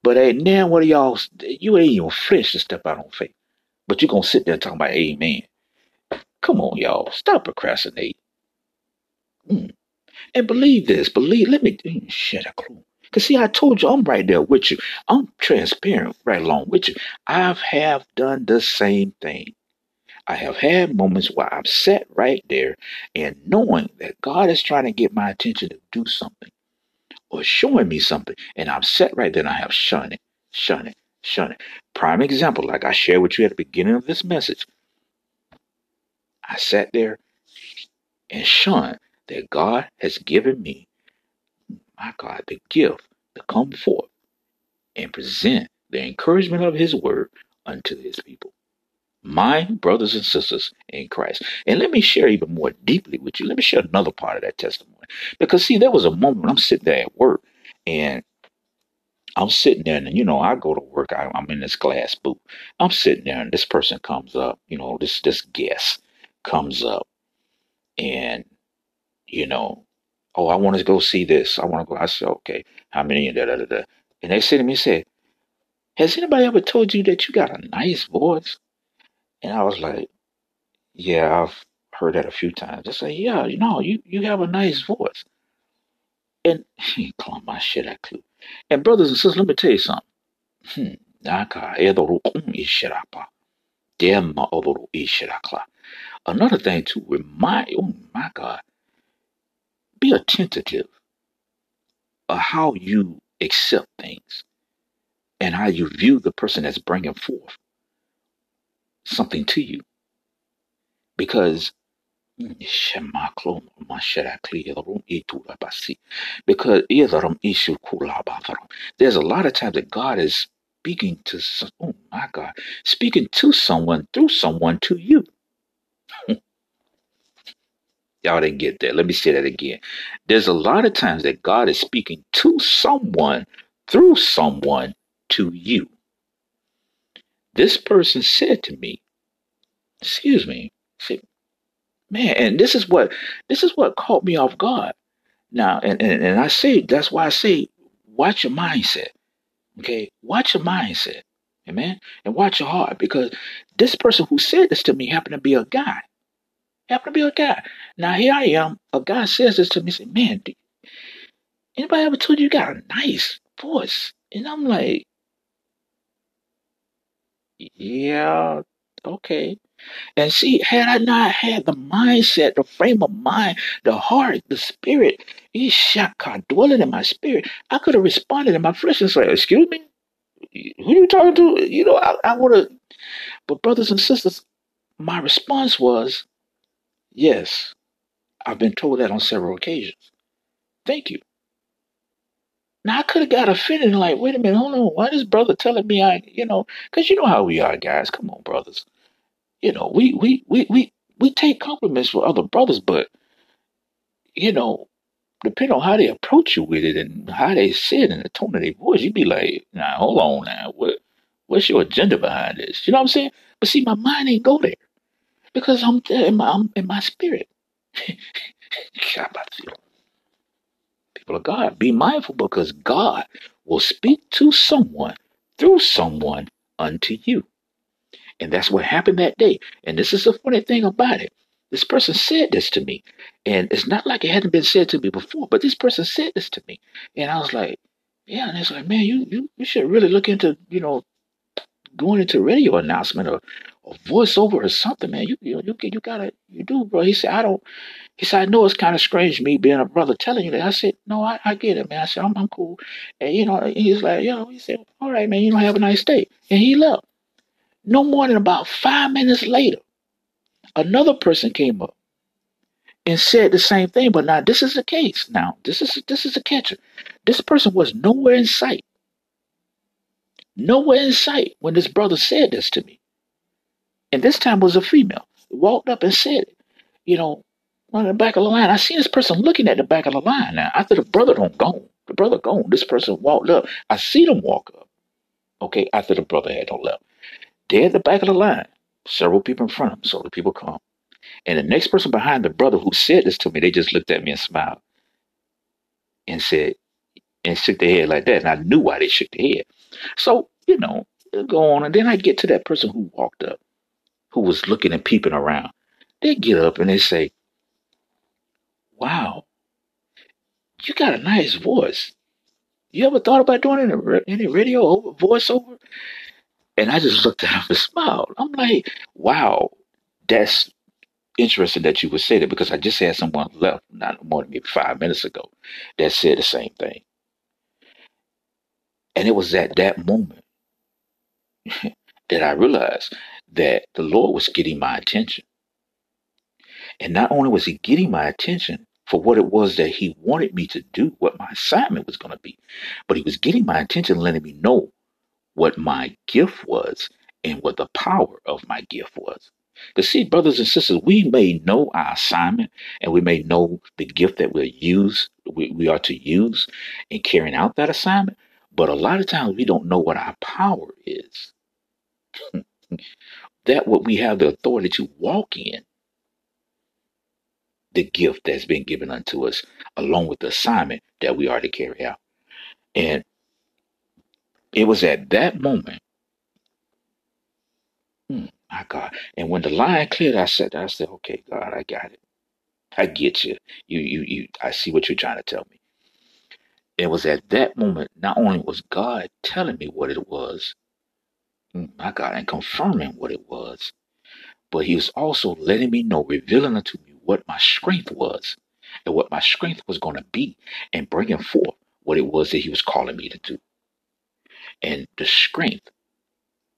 But hey, now what are y'all? You ain't even flesh to step out on faith. But you're going to sit there talking about amen. Come on, y'all. Stop procrastinating. Mm. And believe this. Believe, let me, mm, a clue. Because see, I told you, I'm right there with you. I'm transparent right along with you. I have done the same thing. I have had moments where I've sat right there and knowing that God is trying to get my attention to do something or showing me something, and I'm sat right there and I have shunned it, shunned it, shunned it. Prime example, like I shared with you at the beginning of this message. I sat there and shunned that God has given me my God, the gift to come forth and present the encouragement of his word unto his people. My brothers and sisters in Christ. And let me share even more deeply with you. Let me share another part of that testimony. Because, see, there was a moment when I'm sitting there at work and I'm sitting there, and you know, I go to work. I, am in this glass booth. I'm sitting there, and this person comes up. You know, this this guest comes up, and you know, oh, I want to go see this. I want to go. I said, okay, how many? Da, da, da, da. And they said to me, said, has anybody ever told you that you got a nice voice? And I was like, yeah, I've heard that a few times. They said, yeah, you know, you, you have a nice voice. And he called my shit at clue. And brothers and sisters, let me tell you something. Hmm. Another thing to remind, oh my God, be attentive of how you accept things and how you view the person that's bringing forth something to you. Because because there's a lot of times that God is speaking to oh my God, speaking to someone through someone to you. Y'all didn't get that. Let me say that again. There's a lot of times that God is speaking to someone through someone to you. This person said to me, excuse me, said, man, and this is what this is what caught me off guard. Now, and, and, and I say that's why I say watch your mindset. Okay, watch your mindset, amen, and watch your heart because this person who said this to me happened to be a guy. Happened to be a guy. Now here I am. A guy says this to me. Say, man, anybody ever told you you got a nice voice? And I'm like, yeah, okay. And see, had I not had the mindset, the frame of mind, the heart, the spirit, God dwelling in my spirit, I could have responded in my flesh and said, Excuse me? Who are you talking to? You know, I, I would have. But, brothers and sisters, my response was, Yes, I've been told that on several occasions. Thank you. Now I could have got offended like, wait a minute, hold on, why is brother telling me I, you know, because you know how we are, guys. Come on, brothers. You know, we we we we we take compliments from other brothers, but you know, depending on how they approach you with it and how they say it and the tone of their voice, you'd be like, nah, hold on now, what what's your agenda behind this? You know what I'm saying? But see, my mind ain't go there because I'm in my I'm in my spirit. People of God, be mindful because God will speak to someone through someone unto you. And that's what happened that day. And this is the funny thing about it. This person said this to me. And it's not like it hadn't been said to me before, but this person said this to me. And I was like, yeah, and it's like, man, you you, you should really look into, you know, going into radio announcement or, or voiceover or something, man. You you you, you gotta you do, bro. He said, I don't he said, I know it's kind of strange me being a brother telling you that. I said, No, I, I get it, man. I said, I'm I'm cool. And you know, he's like, you know, he said, All right, man, you know, have a nice day. And he left. No more than about five minutes later, another person came up and said the same thing. But now this is the case. Now this is this is a catcher. This person was nowhere in sight. Nowhere in sight when this brother said this to me. And this time was a female. Walked up and said it. You know, on the back of the line. I see this person looking at the back of the line now. After the brother don't go. The brother gone. This person walked up. I see them walk up. Okay, after the brother had no left. They're at the back of the line. Several people in front of them. So the people come. And the next person behind the brother who said this to me, they just looked at me and smiled and said, and shook their head like that. And I knew why they shook their head. So, you know, go on. And then I get to that person who walked up, who was looking and peeping around. They get up and they say, Wow, you got a nice voice. You ever thought about doing any, radio over, voiceover? And I just looked at him and smiled. I'm like, wow, that's interesting that you would say that because I just had someone left not more than maybe five minutes ago that said the same thing. And it was at that moment that I realized that the Lord was getting my attention. And not only was He getting my attention for what it was that He wanted me to do, what my assignment was going to be, but He was getting my attention, letting me know what my gift was and what the power of my gift was. Because, see, brothers and sisters, we may know our assignment and we may know the gift that we'll use, we, we are to use in carrying out that assignment, but a lot of times we don't know what our power is. that what we have the authority to walk in, the gift that's been given unto us, along with the assignment that we are to carry out. And it was at that moment Hmm, my God. And when the line cleared, I said, I said, okay, God, I got it. I get you. You, you, you, I see what you're trying to tell me. It was at that moment, not only was God telling me what it was, hmm, my God, and confirming what it was, but he was also letting me know, revealing unto me what my strength was and what my strength was going to be and bringing forth what it was that he was calling me to do. And the strength,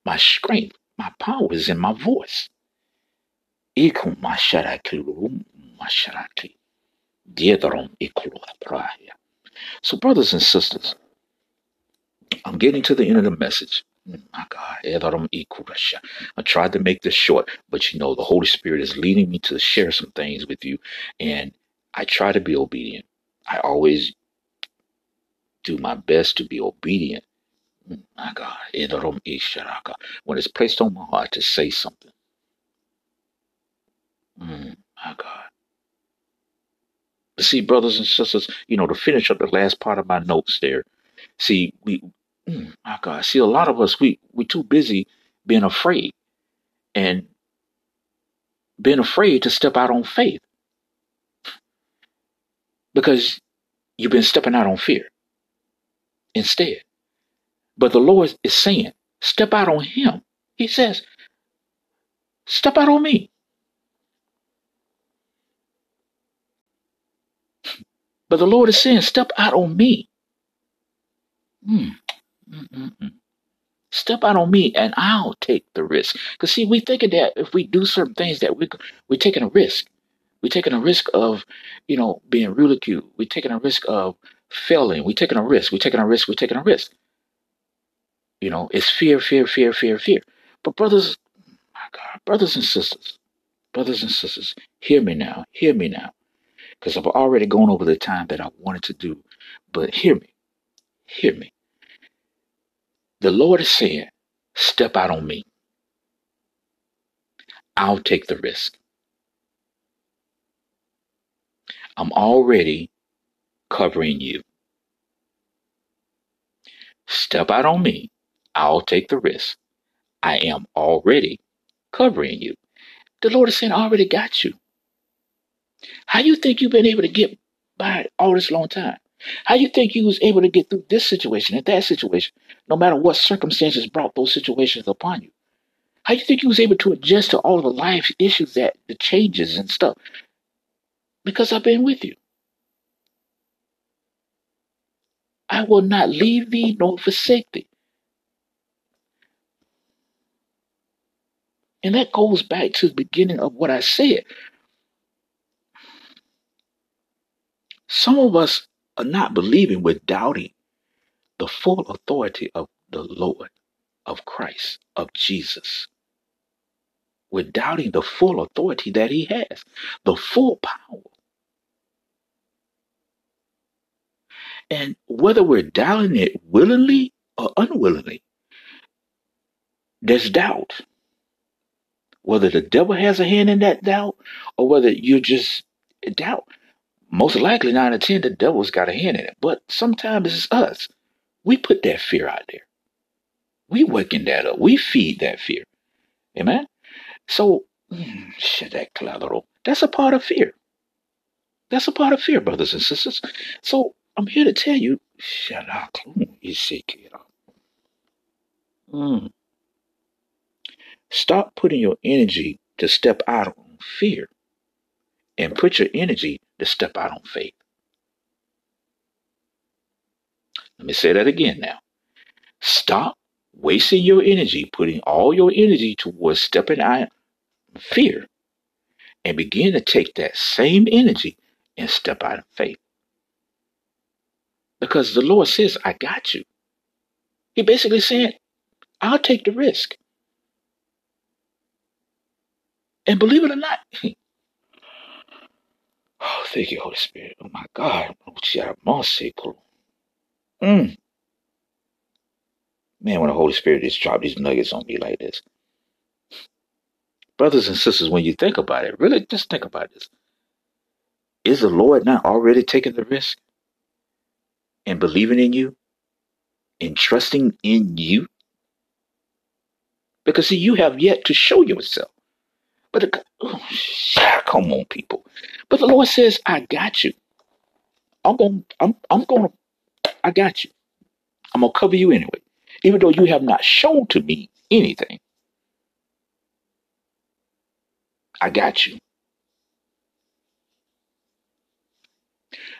my strength my power is in my voice. So, brothers and sisters, I'm getting to the end of the message. Mm, my God, I tried to make this short, but you know, the Holy Spirit is leading me to share some things with you, and I try to be obedient. I always do my best to be obedient my God, when it's placed on my heart to say something, mm, my God. But see, brothers and sisters, you know, to finish up the last part of my notes there, see, we Mm, my God. See, a lot of us, we we too busy being afraid and being afraid to step out on faith because you've been stepping out on fear instead. But the Lord is saying, step out on Him. He says, step out on me. But the Lord is saying, step out on me. Mm. Step out on me and I'll take the risk. Because see, we thinking that if we do certain things that we we're taking a risk. We're taking a risk of, you know, being ridiculed. We're taking a risk of failing. We're taking a risk. We're taking a risk. We're taking a risk. You know, it's fear, fear, fear, fear, fear. But brothers, my God, brothers and sisters, brothers and sisters, hear me now. Hear me now. Because I've already gone over the time that I wanted to do. But hear me. Hear me. The Lord is saying, step out on me. I'll take the risk. I'm already covering you. Step out on me. I'll take the risk. I am already covering you. The Lord is saying, I already got you. How you think you've been able to get by all this long time? How you think you was able to get through this situation and that situation, no matter what circumstances brought those situations upon you? How you think you was able to adjust to all the life issues that the changes and stuff? Because I've been with you. I will not leave thee nor forsake thee. And that goes back to the beginning of what I said. Some of us are not believing, we're doubting the full authority of the Lord, of Christ, of Jesus. We're doubting the full authority that He has, the full power. And whether we're doubting it willingly or unwillingly, there's doubt whether the devil has a hand in that doubt or whether you just doubt. Most likely, nine out of ten, the devil's got a hand in it. But sometimes it's us. We put that fear out there. We waking that up. We feed that fear. Amen. So, that collateral that's a part of fear. That's a part of fear, brothers and sisters. So I'm here to tell you, shut up, you sick kid. mm. Stop putting your energy to step out on fear and put your energy to step out on faith. Let me say that again now. Stop wasting your energy, putting all your energy towards stepping out on fear, and begin to take that same energy and step out of faith. Because the Lord says, I got you. He basically said, I'll take the risk. And believe it or not, oh, thank you, Holy Spirit. Oh my God. Mm. Man, when the Holy Spirit just dropped these nuggets on me like this. Brothers and sisters, when you think about it, really just think about this. Is the Lord not already taking the risk and believing in you and trusting in you? Because see, you have yet to show yourself. But oh, come on, people. But the Lord says, I got you. I'm going I'm I'm gonna I got you. I'm gonna cover you anyway. Even though you have not shown to me anything. I got you.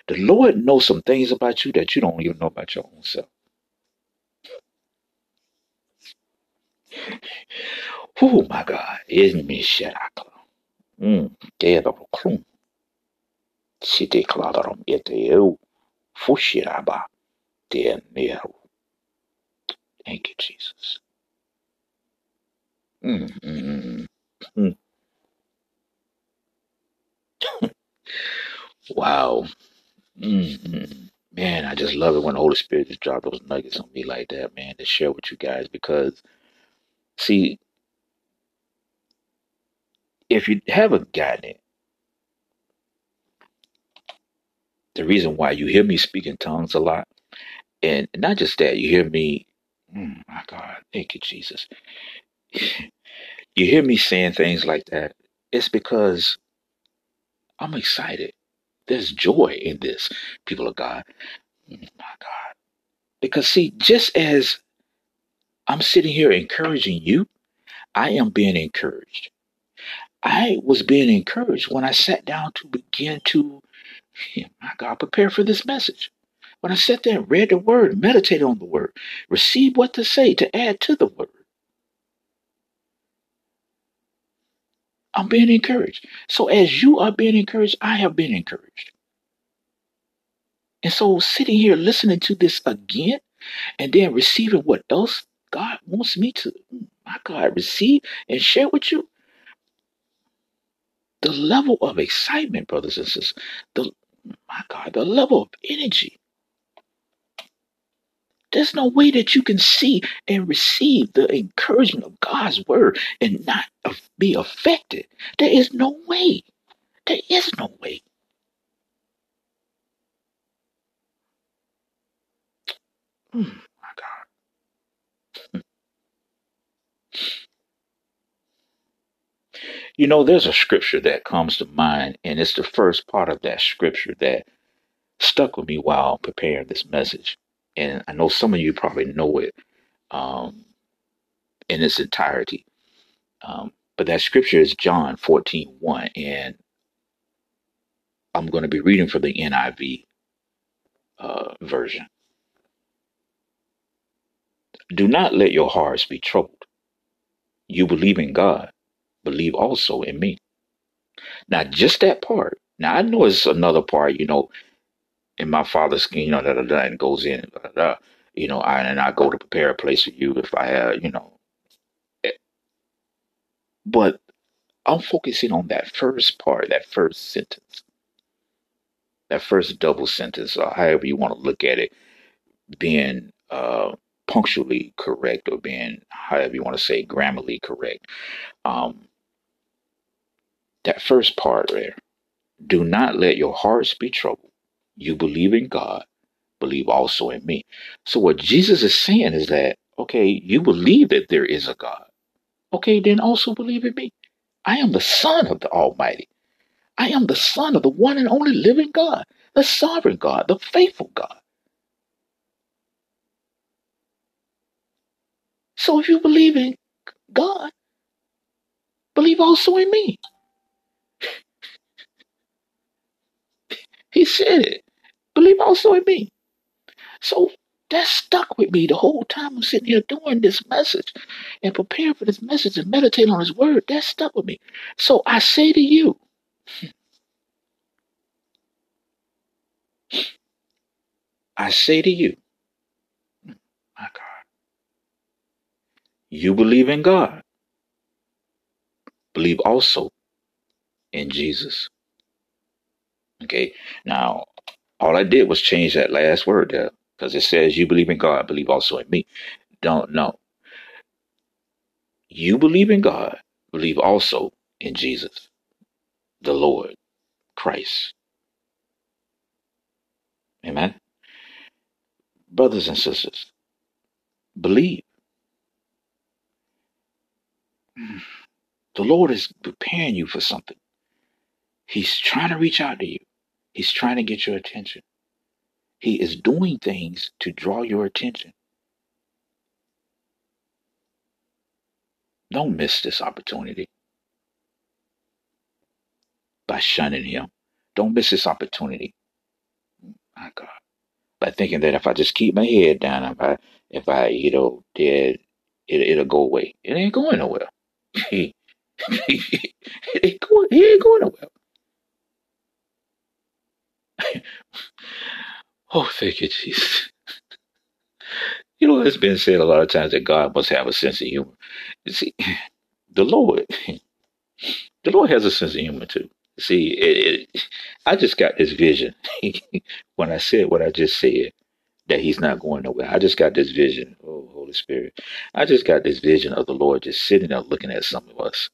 The Lord knows some things about you that you don't even know about your own self. Oh my God. Isn't me sherakla. Mm. Deadro klum. Site kladarom eteu. Fushiraba. Deneru. Thank you, Jesus. Mm, mm, mm. wow. Mm, man, I just love it when the Holy Spirit just drop those nuggets on me like that, man, to share with you guys because, see, if you haven't gotten it, the reason why you hear me speak in tongues a lot, and not just that, you hear me Mm, my God. Thank you, Jesus. You hear me saying things like that? It's because I'm excited. There's joy in this, people of God. Mm, my God. Because, see, just as I'm sitting here encouraging you, I am being encouraged. I was being encouraged when I sat down to begin to, my God, prepare for this message. When I sat there and read the word, meditated on the word, receive what to say to add to the word, I'm being encouraged. So as you are being encouraged, I have been encouraged. And so sitting here listening to this again and then receiving what else God wants me to, mm, my God, receive and share with you, the level of excitement, brothers and sisters, the my God, the level of energy. There's no way that you can see and receive the encouragement of God's word and not be affected. There is no way. There is no way. Hmm, my God. You know, there's a scripture that comes to mind, and it's the first part of that scripture that stuck with me while preparing this message. And I know some of you probably know it um, in its entirety. Um, but that scripture is John 14 1. And I'm going to be reading from the NIV uh, version. Do not let your hearts be troubled. You believe in God, believe also in me. Now, just that part. Now, I know it's another part, you know, in my father's, you know, da da da, and goes in, da, da, you know, I, and I go to prepare a place for you if I have, you know. eh, But I'm focusing on that first part, that first sentence, that first double sentence, or however you want to look at it, being uh, punctually correct or being, however you want to say, grammarly correct. Um, that first part there, do not let your hearts be troubled. You believe in God, believe also in me. So what Jesus is saying is that, okay, you believe that there is a God. Okay, then also believe in me. I am the Son of the Almighty. I am the Son of the one and only living God, the sovereign God, the faithful God. So if you believe in God, believe also in me. He said it. Believe also in me. So that stuck with me the whole time I'm sitting here doing this message and preparing for this message and meditating on his word. That stuck with me. So I say to you, I say to you, my God, you believe in God. Believe also in Jesus. Okay. Now, all I did was change that last word there because it says you believe in God, believe also in me. Don't know. You believe in God, believe also in Jesus, the Lord, Christ. Amen. Brothers and sisters, believe. The Lord is preparing you for something. He's trying to reach out to you. He's trying to get your attention. He is doing things to draw your attention. Don't miss this opportunity by shunning him. Don't miss this opportunity. My God. By thinking that if I just keep my head down, if I if I, you know, did it it'll go away. It ain't going nowhere. it ain't going ain't going nowhere. Oh, thank you, Jesus. You know, it's been said a lot of times that God must have a sense of humor. You see, the Lord, the Lord has a sense of humor too. See, it, it, I just got this vision when I said what I just said that He's not going nowhere. I just got this vision. Oh, Holy Spirit, I just got this vision of the Lord just sitting there looking at some of us,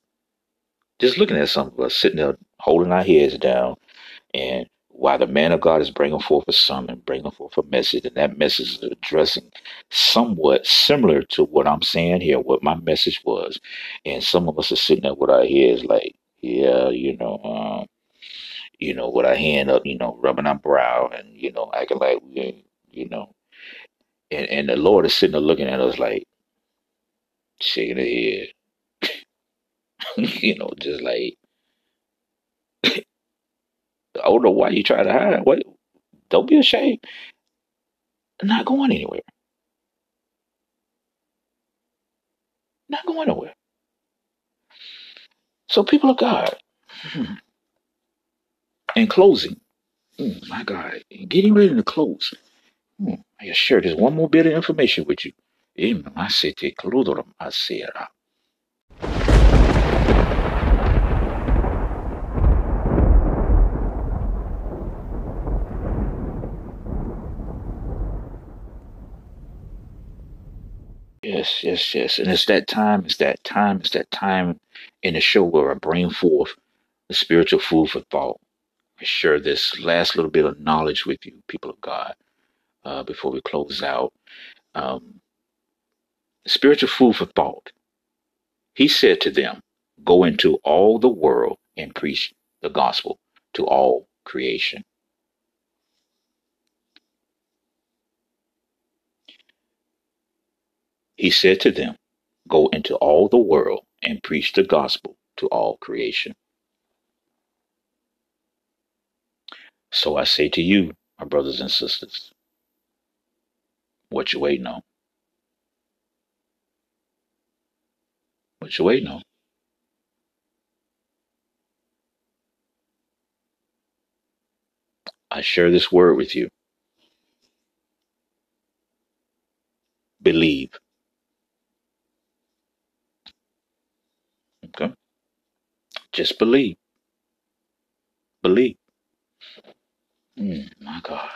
just looking at some of us sitting there holding our heads down and while the man of God is bringing forth a sermon, bringing forth a message, and that message is addressing somewhat similar to what I'm saying here, what my message was. And some of us are sitting there with our heads like, yeah, you know, um, you know, with our hand up, you know, rubbing our brow and, you know, acting like we you know. And, and the Lord is sitting there looking at us like, shaking his head, you know, just like, I don't know why you try to hide. What? Don't be ashamed. Not going anywhere. Not going nowhere. So, people of God, hmm, in closing, oh my God, getting ready to close. Hmm, I share this one more bit of information with you. Yes, yes, yes. And it's that time, it's that time, it's that time in the show where I bring forth the spiritual food for thought. I share this last little bit of knowledge with you, people of God, uh, before we close out. Um, spiritual food for thought. He said to them, Go into all the world and preach the gospel to all creation. He said to them, Go into all the world and preach the gospel to all creation. So I say to you, my brothers and sisters, what you waiting on? What you waiting on? I share this word with you. Believe. Okay? Just believe. Believe. Mm, my God.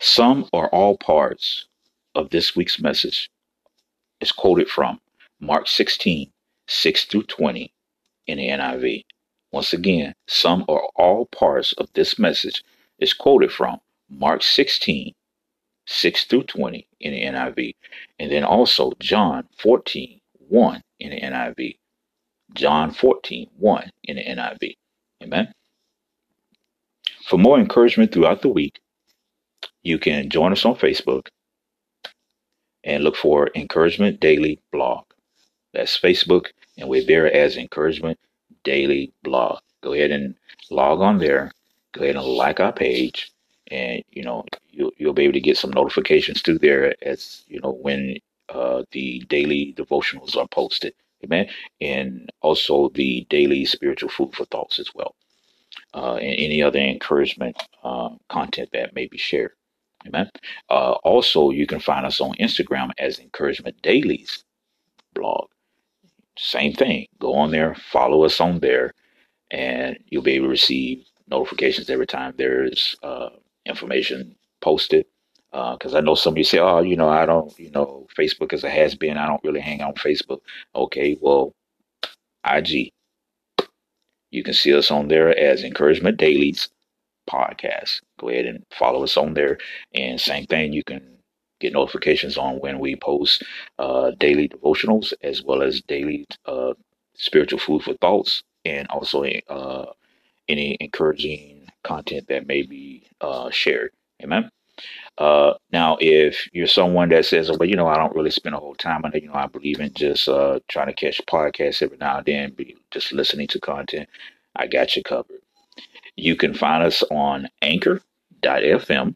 Some or all parts of this week's message is quoted from Mark 16, 6 through 20 in the NIV. Once again, some or all parts of this message is quoted from Mark 16, 6 through 20 in the NIV. And then also John 14, 1 in the NIV. John 14, 1 in the NIV. Amen. For more encouragement throughout the week, you can join us on Facebook and look for Encouragement Daily Blog. That's Facebook, and we're there as Encouragement Daily Blog. Go ahead and log on there. Go ahead and like our page, and you know you'll, you'll be able to get some notifications through there as you know when uh, the daily devotionals are posted. Amen. And also the daily spiritual food for thoughts as well uh, and any other encouragement uh, content that may be shared. Amen. Uh, also, you can find us on Instagram as Encouragement Dailies blog. Same thing. Go on there, follow us on there, and you'll be able to receive notifications every time there's uh, information posted. Because uh, I know some of you say, oh, you know, I don't, you know, Facebook is a has been. I don't really hang out on Facebook. Okay, well, IG, you can see us on there as Encouragement Dailies podcast. Go ahead and follow us on there. And same thing, you can get notifications on when we post uh, daily devotionals as well as daily uh, spiritual food for thoughts and also uh, any encouraging content that may be uh, shared. Amen. Uh, now, if you're someone that says, "Well, you know, I don't really spend a whole time on it. You know, I believe in just uh, trying to catch podcasts every now and then, be just listening to content," I got you covered. You can find us on Anchor.fm,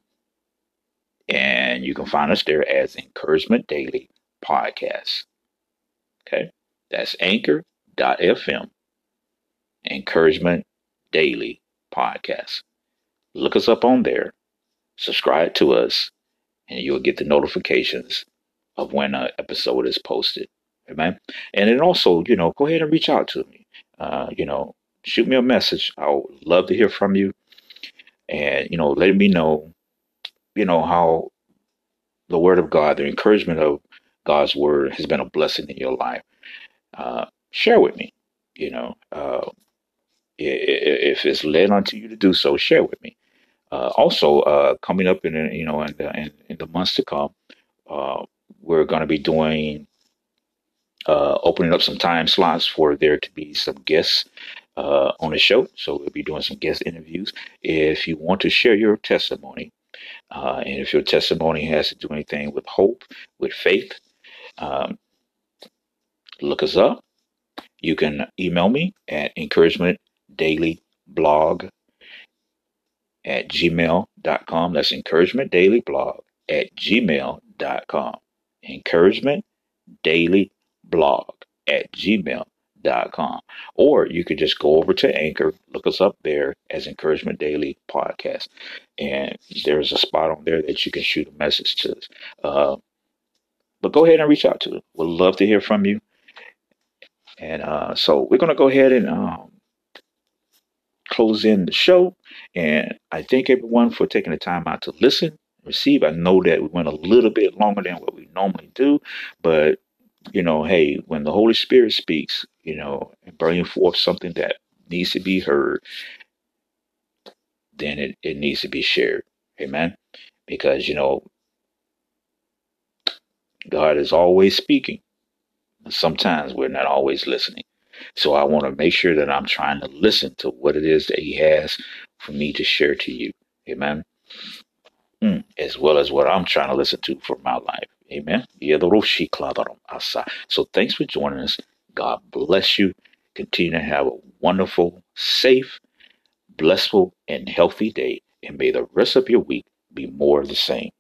and you can find us there as Encouragement Daily Podcast. Okay, that's Anchor.fm, Encouragement Daily Podcast. Look us up on there subscribe to us, and you'll get the notifications of when an episode is posted. Amen. And then also, you know, go ahead and reach out to me. Uh, you know, shoot me a message. I would love to hear from you. And, you know, let me know, you know, how the word of God, the encouragement of God's word has been a blessing in your life. Uh, share with me, you know, uh, If it's led unto you to do so, share with me. Uh, also, uh, coming up in you know in the, in, in the months to come, uh, we're going to be doing uh, opening up some time slots for there to be some guests uh, on the show. So we'll be doing some guest interviews. If you want to share your testimony, uh, and if your testimony has to do anything with hope, with faith, um, look us up. You can email me at encouragementdailyblog at gmail.com. That's encouragementdailyblog at gmail.com. Encouragement Daily Blog at gmail.com. Or you could just go over to Anchor, look us up there as Encouragement Daily Podcast. And there's a spot on there that you can shoot a message to us. Uh, but go ahead and reach out to us. We'd love to hear from you. And uh, so we're going to go ahead and um, close in the show. And I thank everyone for taking the time out to listen, receive. I know that we went a little bit longer than what we normally do, but you know, hey, when the Holy Spirit speaks, you know, and bringing forth something that needs to be heard, then it, it needs to be shared. Amen. Because, you know, God is always speaking. Sometimes we're not always listening. So I want to make sure that I'm trying to listen to what it is that He has for me to share to you. Amen. Mm, as well as what I'm trying to listen to for my life. Amen. So thanks for joining us. God bless you. Continue to have a wonderful, safe, blissful, and healthy day. And may the rest of your week be more of the same.